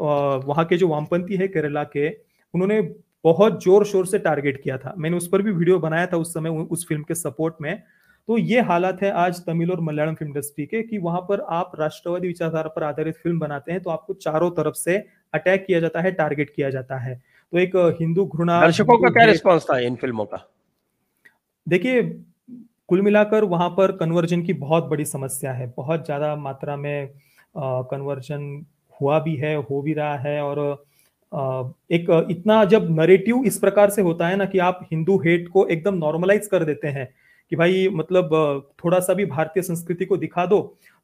S2: वहाँ के जो वामपंथी है केरला के उन्होंने बहुत ज़ोर शोर से टारगेट किया था। मैंने उस पर भी वीडियो बनाया था उस समय उस फ़िल्म के सपोर्ट में। तो ये हालात है आज तमिल और मलयालम फ़िल्म इंडस्ट्री के कि वहाँ पर आप राष्ट्रवादी विचारधारा पर आधारित फ़िल्म बनाते हैं तो आपको चारों तरफ़ से अटैक किया जाता है टारगेट किया जाता है। तो एक हिंदू घृणा
S1: दर्शकों का क्या रिस्पॉन्स था इन फ़िल्मों का?
S2: देखिए कुल मिलाकर वहाँ पर कन्वर्जन की बहुत बड़ी समस्या है। बहुत ज़्यादा मात्रा में कन्वर्जन हुआ भी है हो भी रहा है और आ, एक इतना जब नरेटिव इस प्रकार से होता है ना कि आप हिंदू हेट को एकदम नॉर्मलाइज कर देते हैं कि भाई मतलब थोड़ा सा भी भारतीय संस्कृति को दिखा दो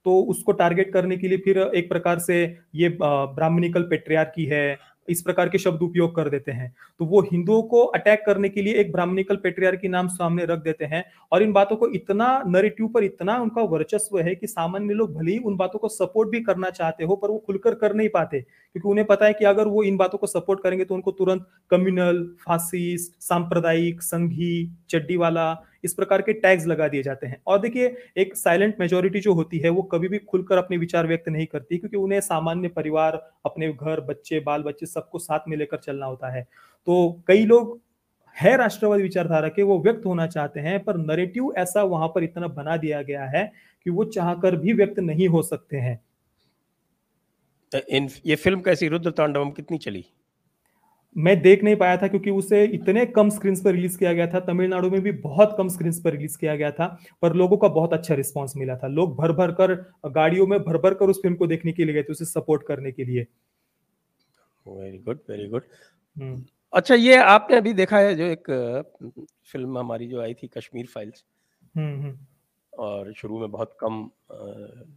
S2: तो उसको टारगेट करने के लिए फिर एक प्रकार से ये ब्राह्मणिकल पेट्रियार की है इस प्रकार के शब्द उपयोग कर देते हैं। तो वो हिंदुओं को अटैक करने के लिए एक ब्राह्मणिकल पेट्रियार की नाम सामने रख देते हैं और इन बातों को इतना नरेटिव पर इतना उनका वर्चस्व है कि सामान्य लोग भले ही उन बातों को सपोर्ट भी करना चाहते हो, पर वो खुलकर कर नहीं पाते। क्योंकि उन्हें पता है कि अगर वो इन बातों को सपोर्ट करेंगे तो उनको तुरंत कम्युनल फासिस्ट सांप्रदायिक, संघी, चड्डी वाला इस प्रकार के टैग्स लगा दिए जाते हैं। और देखिए, एक साइलेंट मेजोरिटी जो होती है, वो कभी भी खुलकर अपने विचार व्यक्त नहीं करती, क्योंकि उन्हें सामान्य परिवार, अपने घर, बच्चे बाल बच्चे सबको साथ में लेकर चलना होता है। तो कई लोग है राष्ट्रवादी विचारधारा के, वो व्यक्त होना चाहते हैं, पर नरेटिव ऐसा वहाँ पर इतना बना दिया गया है कि वो चाहकर भी व्यक्त नहीं हो सकते हैं।
S1: इन, ये फ़िल्म कैसी रुद्र तांडवम कितनी चली?
S2: मैं देख नहीं पाया था क्योंकि उसे इतने कम स्क्रीन पर रिलीज़ किया गया था। तमिलनाडु में भी बहुत कम स्क्रीन पर रिलीज़ किया गया था पर लोगों का बहुत अच्छा रिस्पांस मिला था। लोग भर भर कर गाड़ियों में भर भर कर उस फ़िल्म को देखने के लिए गए थे उसे सपोर्ट करने के लिए।
S1: वेरी गुड वेरी गुड अच्छा ये आपने अभी देखा है जो एक फ़िल्म हमारी जो आई थी कश्मीर फाइल्स हम्म, हम्म। और शुरू में बहुत कम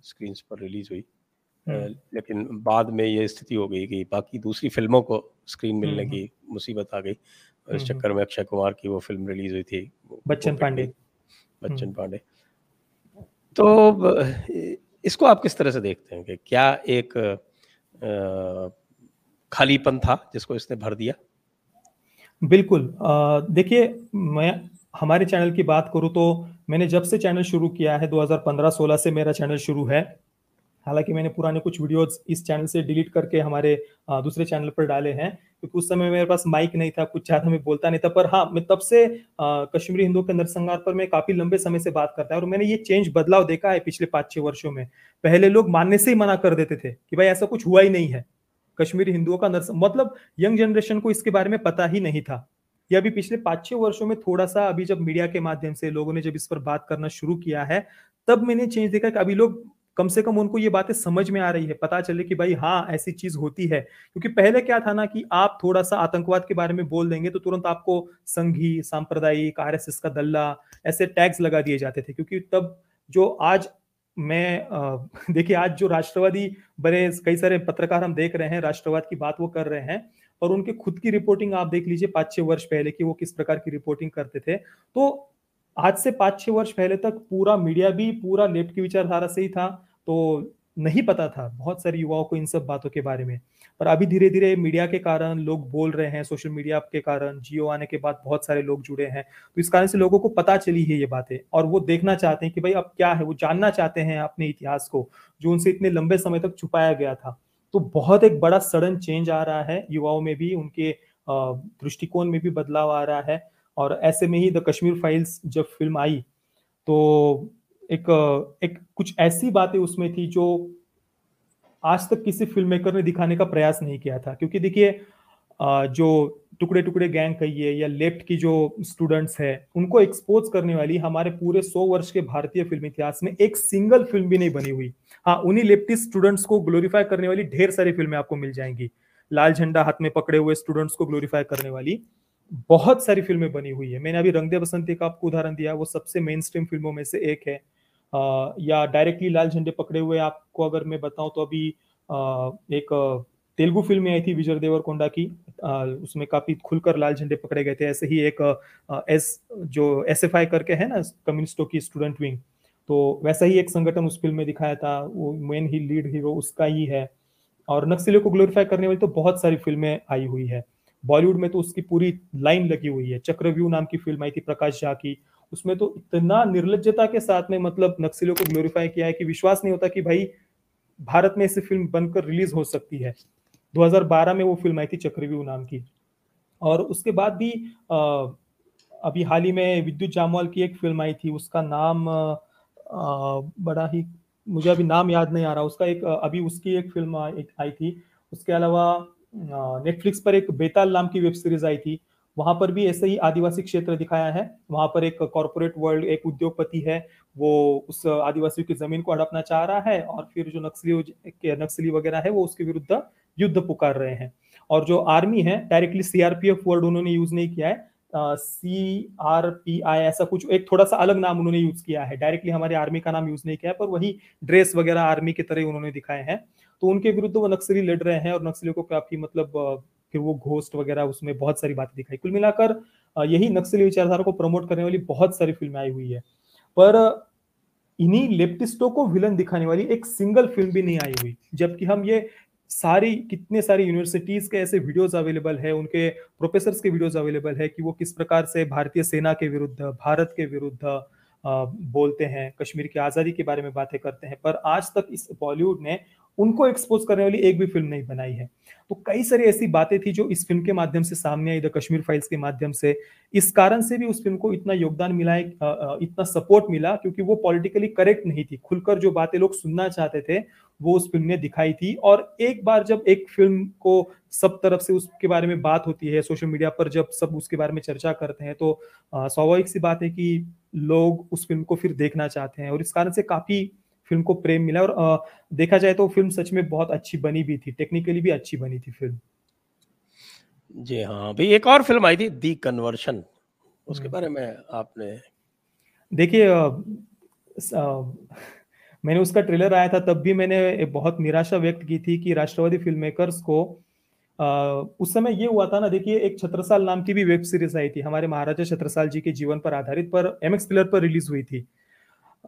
S1: स्क्रीन पर रिलीज़ हुई। हम्म। लेकिन बाद में ये स्थिति हो गई कि बाकी दूसरी फ़िल्मों को स्क्रीन मिलने की मुसीबत आ गई। और इस चक्कर में अक्षय कुमार की वो फ़िल्म रिलीज़ हुई थी
S2: बच्चन पांडे।
S1: बच्चन पांडे। तो इसको आप किस तरह से देखते हैं कि क्या एक खालीपन था जिसको इसने भर दिया?
S2: बिल्कुल देखिए मैं हमारे चैनल की बात करूँ तो मैंने जब से चैनल शुरू किया है 2015-16 से मेरा चैनल शुरू है हालाँकि मैंने पुराने कुछ वीडियोस इस चैनल से डिलीट करके हमारे दूसरे चैनल पर डाले हैं, क्योंकि उस समय मेरे पास माइक नहीं था, कुछ ज़्यादा मैं बोलता नहीं था, पर हाँ मैं तब से कश्मीरी हिंदुओं के नरसंहार पर मैं काफ़ी लंबे समय से बात करता है, और मैंने ये चेंज बदलाव देखा है पिछले पाँच छह वर्षों में। पहले लोग मानने से ही मना कर देते थे कि भाई ऐसा कुछ हुआ ही नहीं है। कश्मीरी हिंदुओं का नरस मतलब यंग जनरेशन को इसके बारे में पता ही नहीं था। ये अभी पिछले पाँच छह वर्षों में थोड़ा सा अभी जब मीडिया के माध्यम से लोगों ने जब इस पर बात करना शुरू किया है, तब मैंने चेंज देखा कि अभी लोग कम से कम उनको ये बातें समझ में आ रही है, पता चले कि भाई हाँ ऐसी चीज़ होती है। क्योंकि पहले क्या था ना कि आप थोड़ा सा आतंकवाद के बारे में बोल देंगे तो तुरंत आपको संघी, सांप्रदायिक, आरएसएस का दल्ला, ऐसे टैग्स लगा दिए जाते थे। क्योंकि तब जो आज मैं देखिए आज जो राष्ट्रवादी बड़े कई सारे पत्रकार हम देख रहे हैं, राष्ट्रवाद की बात वो कर रहे हैं, और उनके खुद की रिपोर्टिंग आप देख लीजिए पाँच छह वर्ष पहले की वो किस प्रकार की रिपोर्टिंग करते थे। तो आज से पाँच छह वर्ष पहले तक पूरा मीडिया भी पूरा लेफ़्ट की विचारधारा से ही था तो नहीं पता था बहुत सारे युवाओं को इन सब बातों के बारे में। पर अभी धीरे धीरे मीडिया के कारण लोग बोल रहे हैं, सोशल मीडिया के कारण, जियो आने के बाद बहुत सारे लोग जुड़े हैं तो इस कारण से लोगों को पता चली है ये बातें और वो देखना चाहते हैं कि भाई अब क्या है, वो जानना चाहते हैं अपने इतिहास को, जो उनसे इतने लंबे समय तक छुपाया गया था। तो बहुत एक बड़ा सडन चेंज आ रहा है, युवाओं में भी, उनके दृष्टिकोण में भी बदलाव आ रहा है। और ऐसे में ही द कश्मीर फाइल्स जब फ़िल्म आई तो एक एक कुछ ऐसी बातें उसमें थी जो आज तक किसी फ़िल्म मेकर ने दिखाने का प्रयास नहीं किया था। क्योंकि देखिए जो टुकड़े टुकड़े गैंग कहिए या लेफ़्ट की जो स्टूडेंट्स है, उनको एक्सपोज करने वाली हमारे पूरे सौ वर्ष के भारतीय फ़िल्म इतिहास में एक सिंगल फ़िल्म भी नहीं बनी हुई। हाँ उन्हीं लेफ्टिस्ट स्टूडेंट्स को ग्लोरीफाई करने वाली ढेर सारी फ़िल्में आपको मिल जाएँगी। लाल झंडा हाथ में पकड़े हुए स्टूडेंट्स को ग्लोरीफाई करने वाली। बहुत सारी फ़िल्में बनी हुई है। मैंने अभी रंग दे बसंती का आपको उदाहरण दिया वो सबसे मेन स्ट्रीम फ़िल्मों में से एक है। आ, या डायरेक्टली लाल झंडे पकड़े हुए आपको अगर मैं बताऊँ तो अभी आ, एक तेलुगु फ़िल्म आई थी विजय देवर कोंडा की। आ, उसमें काफ़ी खुलकर लाल झंडे पकड़े गए थे। ऐसे ही एक एस जो एस एफ़ आई करके है ना कम्युनिस्टों की स्टूडेंट विंग तो वैसा ही एक संगठन उस फ़िल्म में दिखाया था। वो मेन ही लीड हीरो उसका ही है। और नक्सलियों को ग्लोरीफाई करने वाली तो बहुत सारी फ़िल्में आई हुई है। बॉलीवुड में तो उसकी पूरी लाइन लगी हुई है। चक्रव्यूह नाम की फ़िल्म आई थी, प्रकाश झा की। उसमें तो इतना निर्लजता के साथ में मतलब नक्सलियों को ग्लोरीफाई किया है कि विश्वास नहीं होता कि भाई, भारत में ऐसी फ़िल्म बनकर रिलीज़ हो सकती है। 2012 में वो फ़िल्म आई थी, चक्रव्यूह नाम की। और उसके बाद भी अभी हाल ही में विद्युत जामवाल की एक फ़िल्म आई थी, उसका नाम बड़ा ही, मुझे अभी नाम याद नहीं आ रहा। उसका एक, अभी उसकी एक फ़िल्म आई थी। उसके अलावा नेटफ्लिक्स पर एक बेताल नाम की वेब सीरीज़ आई थी। वहाँ पर भी ऐसे ही आदिवासी क्षेत्र दिखाया है। वहाँ पर एक कॉरपोरेट वर्ल्ड एक उद्योगपति है। वो उस आदिवासियों की ज़मीन को हड़पना चाह रहा है और फिर जो नक्सली नक्सली वगैरह है, वो उसके विरुद्ध युद्ध पुकार रहे हैं। और जो आर्मी है डायरेक्टली सीआरपीएफ वर्ड उन्होंने यूज़ नहीं किया है। सी आर पी आई ऐसा कुछ, एक थोड़ा सा अलग नाम उन्होंने यूज़ किया है। डायरेक्टली हमारे आर्मी का नाम यूज़ नहीं किया है, पर वही ड्रेस वगैरह आर्मी की तरह उन्होंने दिखाए हैं। तो उनके विरुद्ध वो नक्सली लड़ रहे हैं और नक्सलियों को काफ़ी मतलब फिर वो घोस्ट वगैरह उसमें बहुत सारी बातें दिखाई। कुल मिलाकर यही नक्सली विचारधारा को प्रमोट करने वाली बहुत सारी फ़िल्में आई हुई है। पर, इन्हीं लेफ्टिस्टों को विलन दिखाने वाली एक सिंगल फ़िल्म भी नहीं आई हुई, जबकि हम ये सारी, कितने सारी यूनिवर्सिटीज के ऐसे वीडियोस अवेलेबल है, उनके प्रोफेसर्स के वीडियोस अवेलेबल है कि वो किस प्रकार से भारतीय सेना के विरुद्ध, भारत के विरुद्ध बोलते हैं, कश्मीर की आज़ादी के बारे में बातें करते हैं। पर आज तक इस बॉलीवुड ने उनको एक्सपोज करने वाली एक भी फ़िल्म नहीं बनाई है। तो कई सारी ऐसी बातें थी जो इस फ़िल्म के माध्यम से सामने आई द कश्मीर फाइल्स के माध्यम से। इस कारण से भी उस फ़िल्म को इतना योगदान मिला इतना सपोर्ट मिला क्योंकि वो पॉलिटिकली करेक्ट नहीं थी। खुलकर जो बातें लोग सुनना चाहते थे, वो उस फ़िल्म ने दिखाई थी। और एक बार जब एक फ़िल्म को सब तरफ़ से उसके बारे में बात होती है सोशल मीडिया पर जब सब उसके बारे में चर्चा करते हैं तो स्वाभाविक सी बात है कि लोग उस फ़िल्म को फिर देखना चाहते हैं। और इस कारण से काफ़ी फ़िल्म को प्रेम मिला और आ, देखा जाए तो फ़िल्म सच में बहुत अच्छी बनी भी थी टेक्निकली भी अच्छी बनी थी फ़िल्म।
S1: जी हाँ भाई एक और फ़िल्म आई थी दी कन्वर्शन। उसके हम्म। बारे में आपने
S2: देखिए मैंने उसका ट्रेलर आया था तब भी मैंने बहुत निराशा व्यक्त की थी कि राष्ट्रवादी फ़िल्म मेकर्स को आ, उस समय ये हुआ था ना देखिए एक छत्रसाल नाम की भी वेब सीरीज़ आई थी हमारे महाराजा छत्रसाल जी के जीवन पर आधारित पर एमएक्स प्लेयर पर रिलीज़ हुई थी।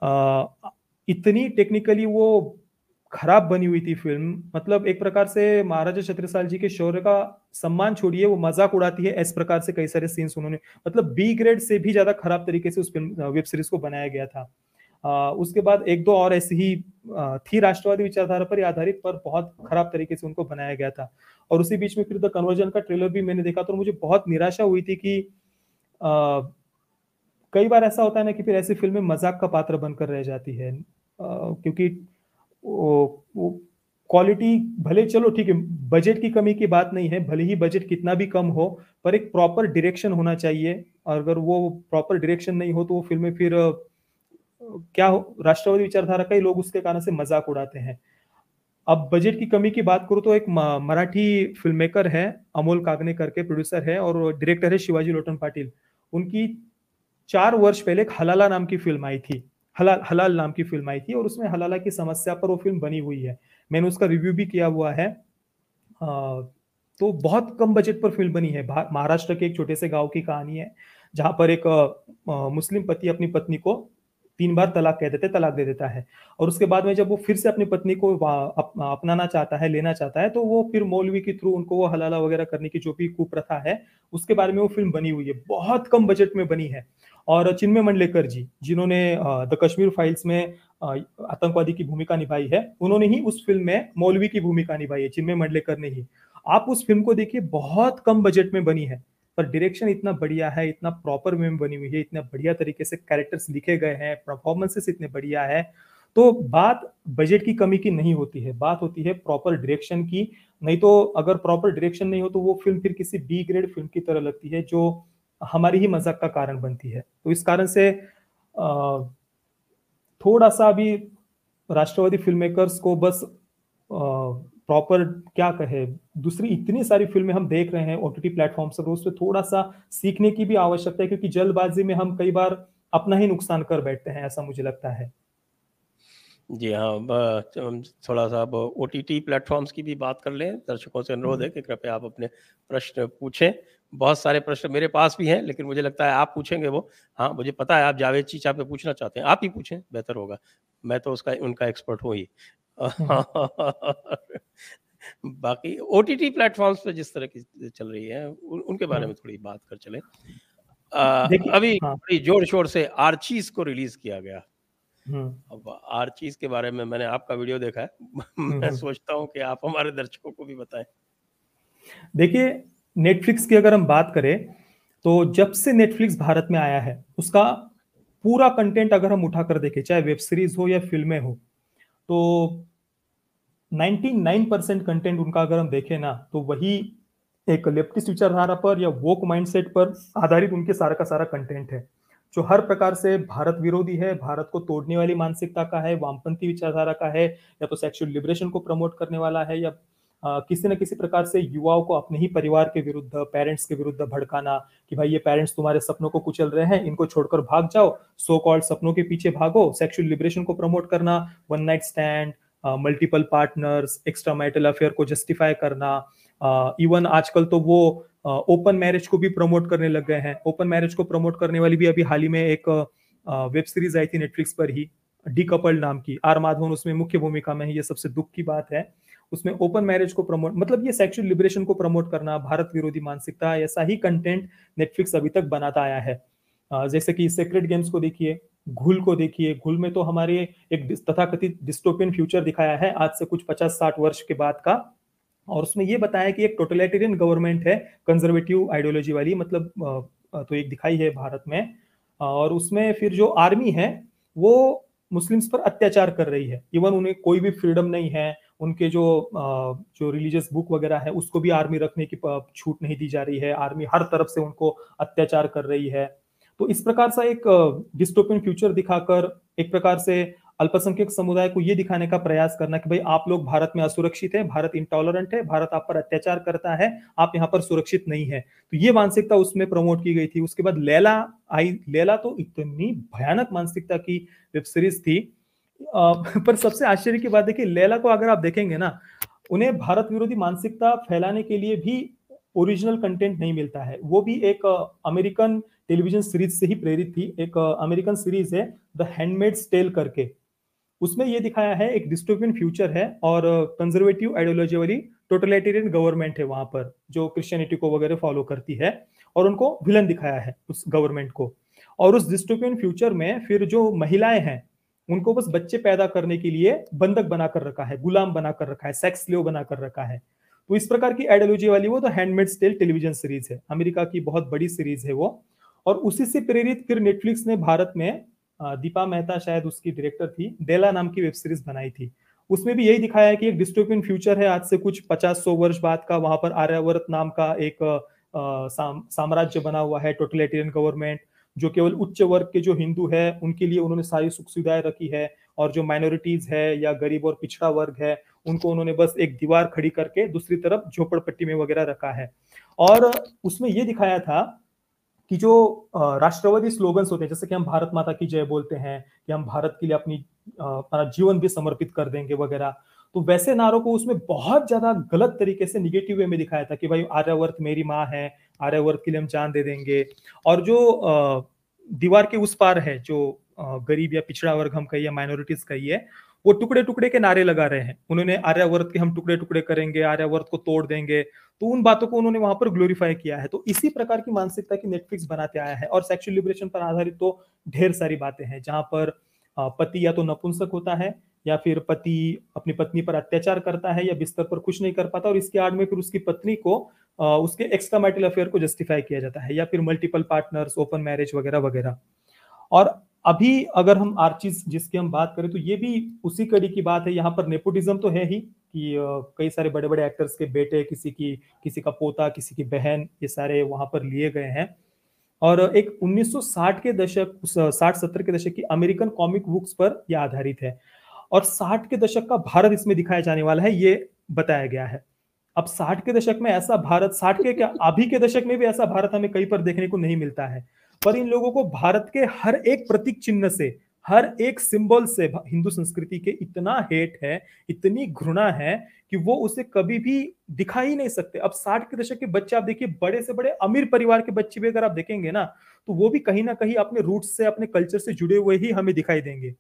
S2: आ, इतनी टेक्निकली वो खराब बनी हुई थी फ़िल्म मतलब एक प्रकार से महाराजा छत्रसाल जी के शौर्य का सम्मान छोड़िए वो मज़ाक उड़ाती है इस प्रकार से कई सारे सीन्स उन्होंने। मतलब बी ग्रेड से भी ज़्यादा खराब तरीके से उस फ़िल्म वेब सीरीज़ को बनाया गया था। आ, उसके बाद एक दो और ऐसी ही थी राष्ट्रवादी विचारधारा पर आधारित पर बहुत खराब तरीके से उनको बनाया गया था। और उसी बीच में फिर द कन्वर्जन का ट्रेलर भी मैंने देखा तो मुझे बहुत निराशा हुई थी कि कई बार ऐसा होता है ना कि फिर ऐसी फ़िल्में मज़ाक का पात्र बनकर रह जाती है। क्योंकि क्वालिटी भले चलो, ठीक है बजट की कमी की बात नहीं है, भले ही बजट कितना भी कम हो, पर एक प्रॉपर डायरेक्शन होना चाहिए। और अगर वो प्रॉपर डायरेक्शन नहीं हो तो वो फ़िल्में फिर क्या हो, राष्ट्रवादी विचारधारा का ही लोग उसके कारण से मज़ाक उड़ाते हैं। अब बजट की कमी की बात करूँ तो एक मराठी फ़िल्म मेकर है, अमोल कागने करके प्रोड्यूसर है और डायरेक्टर है शिवाजी लोटन पाटिल। उनकी चार वर्ष पहले एक हलाला नाम की फ़िल्म आई थी। हलाल हलाल नाम की फ़िल्म आई थी और उसमें हलाला की समस्या पर वो फ़िल्म बनी हुई है। मैंने उसका रिव्यू भी किया हुआ है। आ, तो बहुत कम बजट पर फ़िल्म बनी है। महाराष्ट्र के एक छोटे से गाँव की कहानी है जहाँ पर एक आ, मुस्लिम पति अपनी पत्नी को तीन बार तलाक कह देते तलाक दे देता है। और उसके बाद में जब वो फिर से अपनी पत्नी को अप, अपनाना चाहता है लेना चाहता है तो वो फिर मौलवी के थ्रू उनको वो हलाला वगैरह करने की जो भी कुप्रथा है उसके बारे में वो फ़िल्म बनी हुई है। बहुत कम बजट में बनी है। और चिन्मय मंडलेकर जी जिन्होंने द कश्मीर फाइल्स में आतंकवादी की भूमिका निभाई है उन्होंने ही उस फ़िल्म में मौलवी की भूमिका निभाई है चिन्मय मंडलेकर ने ही। आप उस फ़िल्म को देखिए बहुत कम बजट में बनी है। पर डायरेक्शन इतना बढ़िया है, इतना प्रॉपर वे में बनी हुई है, इतना बढ़िया तरीके से कैरेक्टर्स लिखे गए हैं परफॉर्मेंसेस इतने बढ़िया है तो बात बजट की कमी की नहीं होती है, बात होती है प्रॉपर डायरेक्शन की। नहीं तो अगर प्रॉपर डायरेक्शन नहीं हो तो वो फ़िल्म फिर किसी बी ग्रेड फ़िल्म की तरह लगती है, जो हमारी ही मज़ाक का कारण बनती है। तो इस कारण से थोड़ा सा अभी राष्ट्रवादी फ़िल्म मेकर्स को बस प्रॉपर क्या कहे दूसरी इतनी सारी फ़िल्में हम देख रहे हैं ओटीटी प्लेटफॉर्म पर उस पर थोड़ा सा सीखने की भी आवश्यकता है क्योंकि जल्दबाजी में हम कई बार अपना ही नुकसान कर बैठते हैं ऐसा मुझे लगता है।
S1: जी हाँ थोड़ा सा अब ओ टी टी प्लेटफॉर्म्स की भी बात कर लें। दर्शकों से अनुरोध है हम्म। कि कृपया आप अपने प्रश्न पूछें। बहुत सारे प्रश्न मेरे पास भी हैं लेकिन मुझे लगता है आप पूछेंगे वो। हाँ मुझे पता है आप जावेद चीचा पे पूछना चाहते हैं आप ही पूछें बेहतर होगा। मैं तो उसका उनका एक्सपर्ट हूँ ही। बाकी ओ टी टी प्लेटफॉर्म्स पे जिस तरह की चल रही है उन, उनके बारे में थोड़ी बात कर चले। अभी हाँ। ज़ोर शोर से आर्चीज को रिलीज़ किया गया। अब आर्चीज के बारे में मैंने आपका वीडियो देखा है। मैं सोचता हूँ कि आप हमारे दर्शकों को भी बताएँ।
S2: देखिए नेटफ्लिक्स की अगर हम बात करें तो जब से नेटफ्लिक्स भारत में आया है उसका पूरा कंटेंट अगर हम उठाकर देखें चाहे वेब सीरीज़ हो या फ़िल्में हो तो 99 परसेंट कंटेंट उनका अगर हम देखें ना तो वही एक लेफ्टिस्ट विचारधारा पर या वोक माइंडसेट पर आधारित उनके सारा का सारा कंटेंट है। जो हर प्रकार से भारत विरोधी है, भारत को तोड़ने वाली मानसिकता का है, वामपंथी विचारधारा का है, या तो सेक्सुअल लिबरेशन को प्रमोट करने वाला है, या किसी न किसी प्रकार से युवाओं को अपने ही परिवार के विरुद्ध पेरेंट्स के विरुद्ध भड़काना कि भाई ये पेरेंट्स तुम्हारे सपनों को कुचल रहे हैं, इनको छोड़कर भाग जाओ सो कॉल्ड सपनों के पीछे भागो सेक्सुअल लिबरेशन को प्रमोट करना one night stand multiple partners extra marital affair को जस्टिफाई करना इवन आजकल तो वो ओपन मैरिज को भी प्रमोट करने लग गए हैं। ओपन मैरिज को प्रमोट करने वाली भी अभी हाल ही में एक वेब सीरीज़ आई थी नेटफ्लिक्स पर ही डी कपल नाम की। आर माधवन उसमें मुख्य भूमिका में है, ये सबसे दुख की बात है। उसमें ओपन मैरिज को प्रमोट मतलब ये सेक्सुअल लिबरेशन को प्रमोट करना, भारत विरोधी मानसिकता, ऐसा ही कंटेंट नेटफ्लिक्स अभी तक बनाता आया है। जैसे कि सेक्रेट गेम्स को देखिए, घुल को देखिए, घुल में तो हमारे एक तथाकथित डिस्टोपियन फ्यूचर दिखाया है, आज से कुछ पचास साठ वर्ष के बाद का। और उसमें ये बताया कि एक टोटलिटेरियन गवर्नमेंट है कंजर्वेटिव आइडियोलॉजी वाली मतलब तो एक दिखाई है भारत में। और उसमें फिर जो आर्मी है, वो मुस्लिम्स पर अत्याचार कर रही है। इवन उन्हें कोई भी फ्रीडम नहीं है उनके जो जो रिलीजियस बुक वगैरह है, उसको भी आर्मी रखने की छूट नहीं दी जा रही है। आर्मी हर तरफ़ से उनको अत्याचार कर रही है। तो इस प्रकार से एक डिस्टोपियन फ्यूचर दिखाकर, एक प्रकार से अल्पसंख्यक समुदाय को ये दिखाने का प्रयास करना कि भाई आप लोग भारत में असुरक्षित है, भारत इंटॉलरेंट है, भारत आप पर अत्याचार करता है, आप यहाँ पर सुरक्षित नहीं है। तो ये मानसिकता उसमें प्रमोट की गई थी। उसके बाद लैला आई, लैला तो इतनी भयानक मानसिकता की वेब सीरीज़ थी पर सबसे आश्चर्य की बात देखिए, लैला को अगर आप देखेंगे ना, उन्हें भारत विरोधी मानसिकता फैलाने के लिए भी ओरिजिनल कंटेंट नहीं मिलता है। वो भी एक अमेरिकन टेलीविज़न सीरीज़ से ही प्रेरित थी। एक अमेरिकन सीरीज़ है द हैंडमेड स्टेल करके। उसमें ये दिखाया है, एक डिस्टोपियन फ्यूचर है और कंजर्वेटिव आइडियोलॉजी वाली टोटलिटेरियन गवर्नमेंट है वहाँ पर, जो क्रिश्चियनिटी को वगैरह फॉलो करती है और उनको विलन दिखाया है उस गवर्नमेंट को। और उस डिस्टोपियन फ्यूचर में फिर जो महिलाएँ हैं उनको बस बच्चे पैदा करने के लिए बंधक बनाकर रखा है, गुलाम बनाकर रखा है सेक्स लेव बना कर रखा है। तो इस प्रकार की आइडियोलॉजी वाली वो तो हैंडमेड स्टेल टेलीविज़न सीरीज़ है। अमेरिका की बहुत बड़ी सीरीज़ है वो। और उसी से प्रेरित फिर नेटफ्लिक्स ने भारत में दीपा मेहता शायद उसकी डायरेक्टर थी डेला नाम की वेब सीरीज़ बनाई थी। उसमें भी यही दिखाया है कि एक डिस्टोपियन फ्यूचर है। आज से कुछ पचास सौ वर्ष बाद का वहाँ पर आर्यावर्त नाम का एक साम्राज्य बना हुआ है टोटलिटेरियन गवर्नमेंट जो केवल उच्च वर्ग के जो हिंदू है, उनके लिए उन्होंने सारी सुख सुविधाएँ रखी है और जो माइनॉरिटीज है या गरीब और पिछड़ा वर्ग है, उनको उन्होंने बस एक दीवार खड़ी करके दूसरी तरफ़ झोपड़पट्टी में वगैरह रखा है। और उसमें ये दिखाया था कि जो राष्ट्रवादी स्लोगन्स होते हैं, जैसे कि हम भारत माता की जय बोलते हैं, कि हम भारत के लिए अपनी अपना जीवन भी समर्पित कर देंगे वगैरह तो वैसे नारों को उसमें बहुत ज़्यादा गलत तरीके से निगेटिव वे में दिखाया था कि भाई आर्यावर्त मेरी माँ है आर्यावर्त के लिए हम जान दे देंगे। और जो दीवार के उस पार है, जो गरीब या पिछड़ा वर्ग हम कहिए माइनॉरिटीज कहिए, वो टुकड़े टुकड़े के नारे लगा रहे हैं। उन्होंने आर्यावर्त के हम टुकड़े टुकड़े करेंगे आर्यावर्त को तोड़ देंगे तो उन बातों को उन्होंने वहाँ पर ग्लोरीफाई किया है। तो इसी प्रकार की मानसिकता की नेटफ्लिक्स बनाते आया है, और सेक्सुअल लिबरेशन पर आधारित तो ढेर सारी बातें हैं, जहाँ पर पति या तो नपुंसक होता है, या फिर पति अपनी पत्नी पर अत्याचार करता है, या बिस्तर पर कुछ नहीं कर पाता, और इसके आड़ में फिर उसकी पत्नी को उसके एक्स्ट्रा मैरिटल अफेयर को जस्टिफाई किया जाता है, या फिर मल्टीपल पार्टनर्स ओपन मैरिज वगैरह वगैरह। और अभी अगर हम आर्चिज जिसकी हम बात करें तो ये भी उसी कड़ी की बात है। यहाँ पर नेपोटिज्म तो है ही कि कई सारे बड़े बड़े एक्टर्स के बेटे, किसी की, किसी का पोता, किसी की बहन, ये सारे वहाँ पर लिए गए हैं। और एक 1960 के दशक 60 70 के दशक की अमेरिकन कॉमिक बुक्स पर यह आधारित है। और 60 के दशक का भारत इसमें दिखाया जाने वाला है, ये बताया गया है। अब 60 के दशक में ऐसा भारत 60 के क्या अभी के दशक में भी ऐसा भारत हमें कहीं पर देखने को नहीं मिलता है। पर इन लोगों को भारत के हर एक प्रतीक चिन्ह से हर एक सिंबल से हिंदू संस्कृति के इतना हेट है इतनी घृणा है कि वो उसे कभी भी दिखा ही नहीं सकते। अब साठ के दशक के बच्चे आप देखिए बड़े से बड़े अमीर परिवार के बच्चे भी अगर आप देखेंगे ना तो वो भी कहीं ना कहीं अपने रूट्स से अपने कल्चर से जुड़े हुए ही हमें दिखाई देंगे।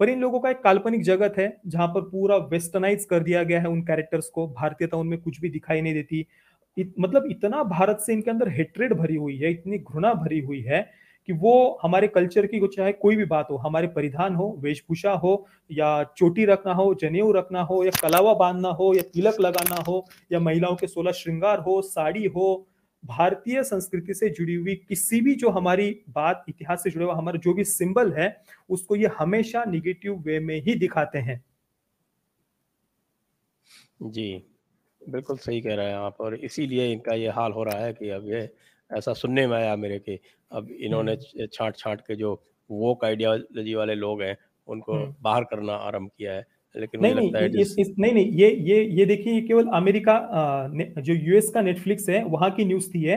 S2: पर इन लोगों का एक काल्पनिक जगत है जहाँ पर पूरा वेस्टर्नाइज कर दिया गया है उन कैरेक्टर्स को। भारतीयता उनमें कुछ भी दिखाई नहीं देती। इत, मतलब इतना भारत से इनके अंदर हेट्रेड भरी हुई है इतनी घृणा भरी हुई है कि वो हमारे कल्चर की चाहे कोई भी बात हो हमारे परिधान हो वेशभूषा हो या चोटी रखना हो जनेऊ रखना हो या कलावा बांधना हो या तिलक लगाना हो या महिलाओं के सोलह श्रृंगार हो साड़ी हो भारतीय संस्कृति से जुड़ी हुई किसी भी जो हमारी बात इतिहास से जुड़े हुआ हमारा जो भी सिंबल है उसको ये हमेशा निगेटिव वे में ही दिखाते हैं
S1: जी बिल्कुल सही कह रहे हैं आप और इसीलिए इनका ये हाल हो रहा है कि अब ये ऐसा सुनने में आया मेरे के अब इन्होंने हम्म। छाट छाट के जो वोक आइडियोलॉजी वाले लोग हैं उनको हम्म। बाहर करना आरंभ किया है लेकिन
S2: नहीं नहीं है इस, इस, नहीं नहीं ये ये ये देखिए केवल अमेरिका जो यूएस का नेटफ्लिक्स है वहाँ की न्यूज़ थी है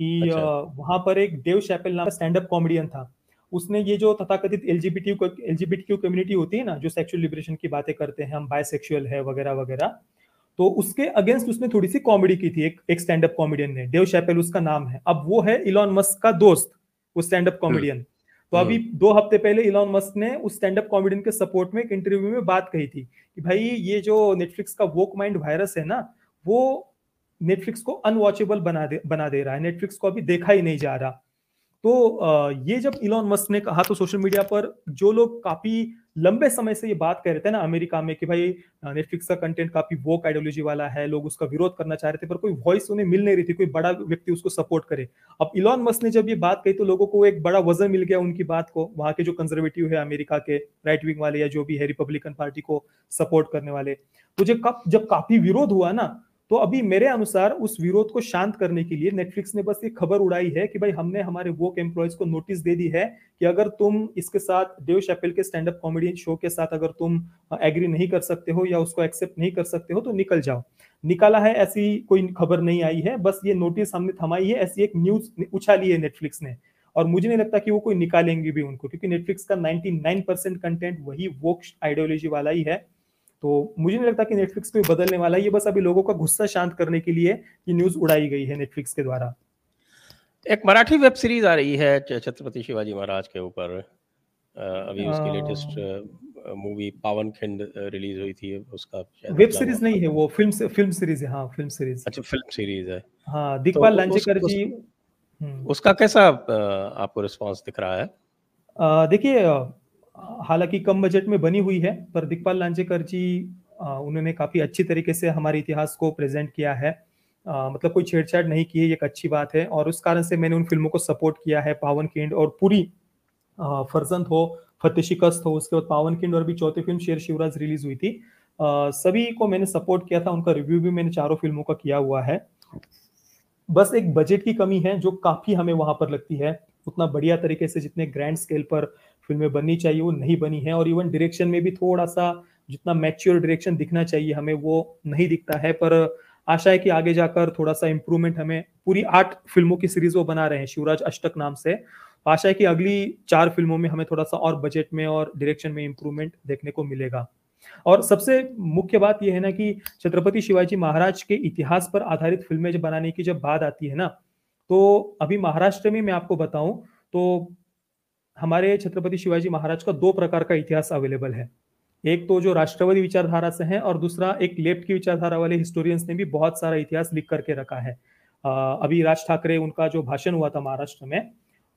S2: कि अच्छा। वहाँ पर एक देव शैपल नाम का स्टैंड अप कॉमेडियन था। उसने ये जो तथाकथित एलजीबीटी एलजीबीटी कम्युनिटी होती है ना जो सेक्सुअल लिबरेशन की बातें करते हैं हम बायसेक्सुअल है वगैरह वगैरह तो उसके अगेंस्ट उसने थोड़ी सी कॉमेडी की थी एक एक स्टैंड अप कॉमेडियन ने देव शैपेल उसका नाम है। अब वो है इलॉन मस्क का दोस्त वो स्टैंड अप कॉमेडियन। तो अभी हम्म। दो हफ़्ते पहले इलॉन मस्क ने उस स्टैंड अप कॉमेडियन के सपोर्ट में एक इंटरव्यू में बात कही थी कि भाई ये जो नेटफ्लिक्स का वोक माइंड वायरस है ना वो नेटफ्लिक्स को अनवॉचेबल बना दे बना दे रहा है नेटफ्लिक्स को अभी देखा ही नहीं जा रहा तो ये जब इलॉन मस्क ने कहा तो सोशल मीडिया पर जो लोग काफ़ी लंबे समय से ये बात कह रहे थे ना अमेरिका में कि भाई नेटफ्लिक्स का कंटेंट काफ़ी वोक आइडियोलॉजी वाला है, लोग उसका विरोध करना चाह रहे थे, पर कोई वॉइस उन्हें मिल नहीं रही थी, कोई बड़ा व्यक्ति उसको सपोर्ट करे। अब इलॉन मस्क ने जब ये बात कही तो लोगों को एक बड़ा वज़न मिल गया उनकी बात को, वहाँ के जो कंजर्वेटिव है अमेरिका के राइट विंग वाले या जो भी है रिपब्लिकन पार्टी को सपोर्ट करने वाले। तो जब जब काफ़ी विरोध हुआ ना तो अभी मेरे अनुसार उस विरोध को शांत करने के लिए नेटफ्लिक्स ने बस ये खबर उड़ाई है कि भाई हमने हमारे वोक एम्प्लॉयज़ को नोटिस दे दी है कि अगर तुम इसके साथ देव शेपेल के स्टैंड अप कॉमेडियन शो के साथ अगर तुम एग्री नहीं कर सकते हो या उसको एक्सेप्ट नहीं कर सकते हो तो निकल जाओ। निकाला है ऐसी कोई खबर नहीं आई है, बस ये नोटिस हमने थमाई है, ऐसी एक न्यूज़ उछाली है नेटफ्लिक्स ने। और मुझे नहीं लगता कि वो कोई निकालेंगे भी उनको, क्योंकि नेटफ्लिक्स का 99 परसेंट कंटेंट वही वोक आइडियोलॉजी वाला ही है। तो मुझे नहीं लगता कि नेटफ्लिक्स को बदलने वाला है। ये बस अभी लोगों का गुस्सा शांत करने के लिए ये न्यूज़ उड़ाई गई है नेटफ्लिक्स के द्वारा।
S1: एक मराठी वेब सीरीज़ आ रही है छत्रपति शिवाजी महाराज के ऊपर। अभी उसकी लेटेस्ट मूवी पावन खंड रिलीज़ हुई थी। उसका
S2: वेब सीरीज़ नहीं है वो फ़िल्म फ़िल्म सीरीज़ है हाँ फ़िल्म सीरीज़
S1: अच्छा फ़िल्म सीरीज़ है।
S2: हाँ दिखपाल तो लांजेकर जी
S1: हम्म। उसका कैसा आपको रिस्पांस दिख रहा है?
S2: देखिए हालाँकि कम बजट में बनी हुई है पर दिक्पाल लांजेकर जी उन्होंने काफ़ी अच्छी तरीके से हमारे इतिहास को प्रेजेंट किया है। आ, मतलब कोई छेड़छाड़ नहीं की है एक अच्छी बात है और उस कारण से मैंने उन फ़िल्मों को सपोर्ट किया है पावन किंड और पूरी फर्जंत हो फतेह शिकस्त हो उसके बाद पावन किंड और भी चौथी फ़िल्म शेर शिवराज रिलीज़ हुई थी। आ, सभी को मैंने सपोर्ट किया था उनका रिव्यू भी मैंने चारों फ़िल्मों का किया हुआ है। बस एक बजट की कमी है जो काफ़ी हमें वहाँ पर लगती है। उतना बढ़िया तरीके से जितने ग्रैंड स्केल पर फ़िल्में बननी चाहिए, वो नहीं बनी है और इवन डायरेक्शन में भी थोड़ा सा जितना मैच्योर डायरेक्शन दिखना चाहिए हमें, वो नहीं दिखता है। पर आशा है कि आगे जाकर थोड़ा सा इंप्रूवमेंट हमें पूरी आठ फ़िल्मों की सीरीज़ वो बना रहे हैं, शिवराज अष्टक नाम से। आशा है कि अगली चार फ़िल्मों में हमें थोड़ा सा और बजट में और डायरेक्शन में इंप्रूवमेंट देखने को मिलेगा। और सबसे मुख्य बात यह है ना कि छत्रपति शिवाजी महाराज के इतिहास पर आधारित फ़िल्में जब बनाने की जब बात आती है ना तो अभी महाराष्ट्र में मैं आपको बताऊँ तो हमारे छत्रपति शिवाजी महाराज का दो प्रकार का इतिहास अवेलेबल है। एक तो जो राष्ट्रवादी विचारधारा से है और दूसरा एक लेफ़्ट की विचारधारा वाले हिस्टोरियंस ने भी बहुत सारा इतिहास लिख करके रखा है। अभी राज ठाकरे उनका जो भाषण हुआ था महाराष्ट्र में,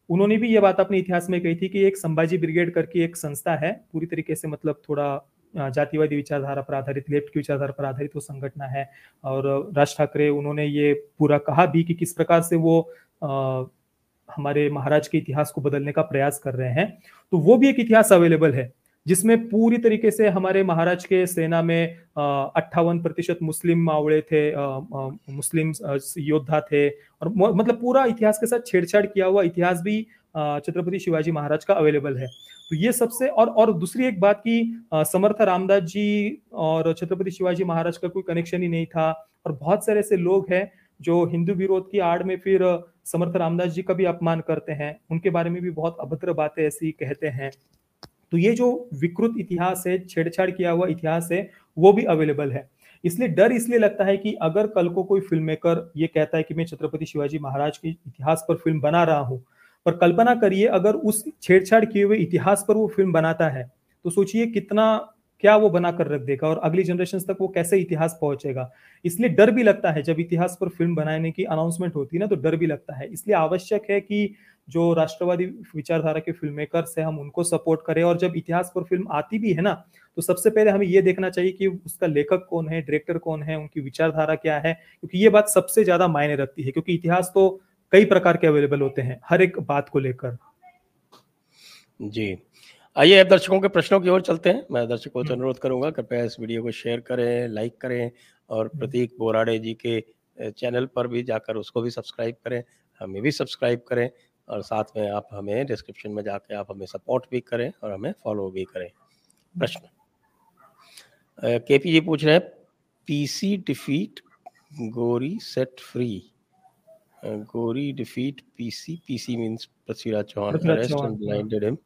S2: उन्होंने भी ये बात अपने इतिहास में कही थी कि एक संभाजी ब्रिगेड करके एक संस्था है, पूरी तरीके से मतलब थोड़ा जातिवादी विचारधारा पर आधारित, लेफ़्ट की विचारधारा पर आधारित वो संगठन है। और राज ठाकरे उन्होंने ये पूरा कहा भी कि किस प्रकार से वो हमारे महाराज के इतिहास को बदलने का प्रयास कर रहे हैं तो वो भी एक इतिहास अवेलेबल है, जिसमें पूरी तरीके से हमारे महाराज के सेना में अट्ठावन प्रतिशत मुस्लिम मावड़े थे मुस्लिम योद्धा थे, और मतलब पूरा इतिहास के साथ छेड़छाड़ किया हुआ इतिहास भी छत्रपति शिवाजी महाराज का अवेलेबल है। तो ये सबसे, और और दूसरी एक बात की समर्थ रामदास जी और छत्रपति शिवाजी महाराज का कोई कनेक्शन ही नहीं था, और बहुत सारे ऐसे लोग हैं जो हिंदू विरोध की आड़ में फिर समर्थ रामदास जी का भी अपमान करते हैं, उनके बारे में भी बहुत अभद्र बातें ऐसी कहते हैं। तो ये जो विकृत इतिहास है, छेड़छाड़ किया हुआ इतिहास है, वो भी अवेलेबल है। इसलिए डर इसलिए लगता है कि अगर कल को कोई फ़िल्म मेकर ये कहता है कि मैं छत्रपति शिवाजी महाराज के इतिहास पर फ़िल्म बना रहा हूँ, पर कल्पना करिए अगर उस छेड़छाड़ किए हुए इतिहास पर वो फ़िल्म बनाता है तो सोचिए कितना क्या वो बना कर रख देगा और अगली जनरेशन तक वो कैसे इतिहास पहुंचेगा? इसलिए डर भी लगता है, जब इतिहास पर फ़िल्म बनाने की अनाउंसमेंट होती है ना तो डर भी लगता है। इसलिए आवश्यक है कि जो राष्ट्रवादी विचारधारा के फ़िल्म मेकर है, हम उनको सपोर्ट करें और जब इतिहास पर फ़िल्म आती भी है ना तो सबसे पहले हमें ये देखना चाहिए कि उसका लेखक कौन है डायरेक्टर कौन है, उनकी विचारधारा क्या है, क्योंकि ये बात सबसे ज़्यादा मायने रखती है, क्योंकि इतिहास तो कई प्रकार के अवेलेबल होते हैं, हर एक बात को लेकर।
S1: जी। आइए अब दर्शकों के प्रश्नों की ओर चलते हैं। मैं दर्शकों से। अनुरोध करूँगा कृपया इस वीडियो को शेयर करें लाइक करें और हम्म। प्रतीक बोराडे जी के चैनल पर भी जाकर उसको भी सब्सक्राइब करें हमें भी सब्सक्राइब करें और साथ में आप हमें डिस्क्रिप्शन में जाके आप हमें सपोर्ट भी करें और हमें फॉलो भी करें। प्रश्न। के पी जी पूछ रहे हैं PC defeat Ghori set free. Ghori defeat PC PC means Prithviraj Chauhan arrest and blinded him.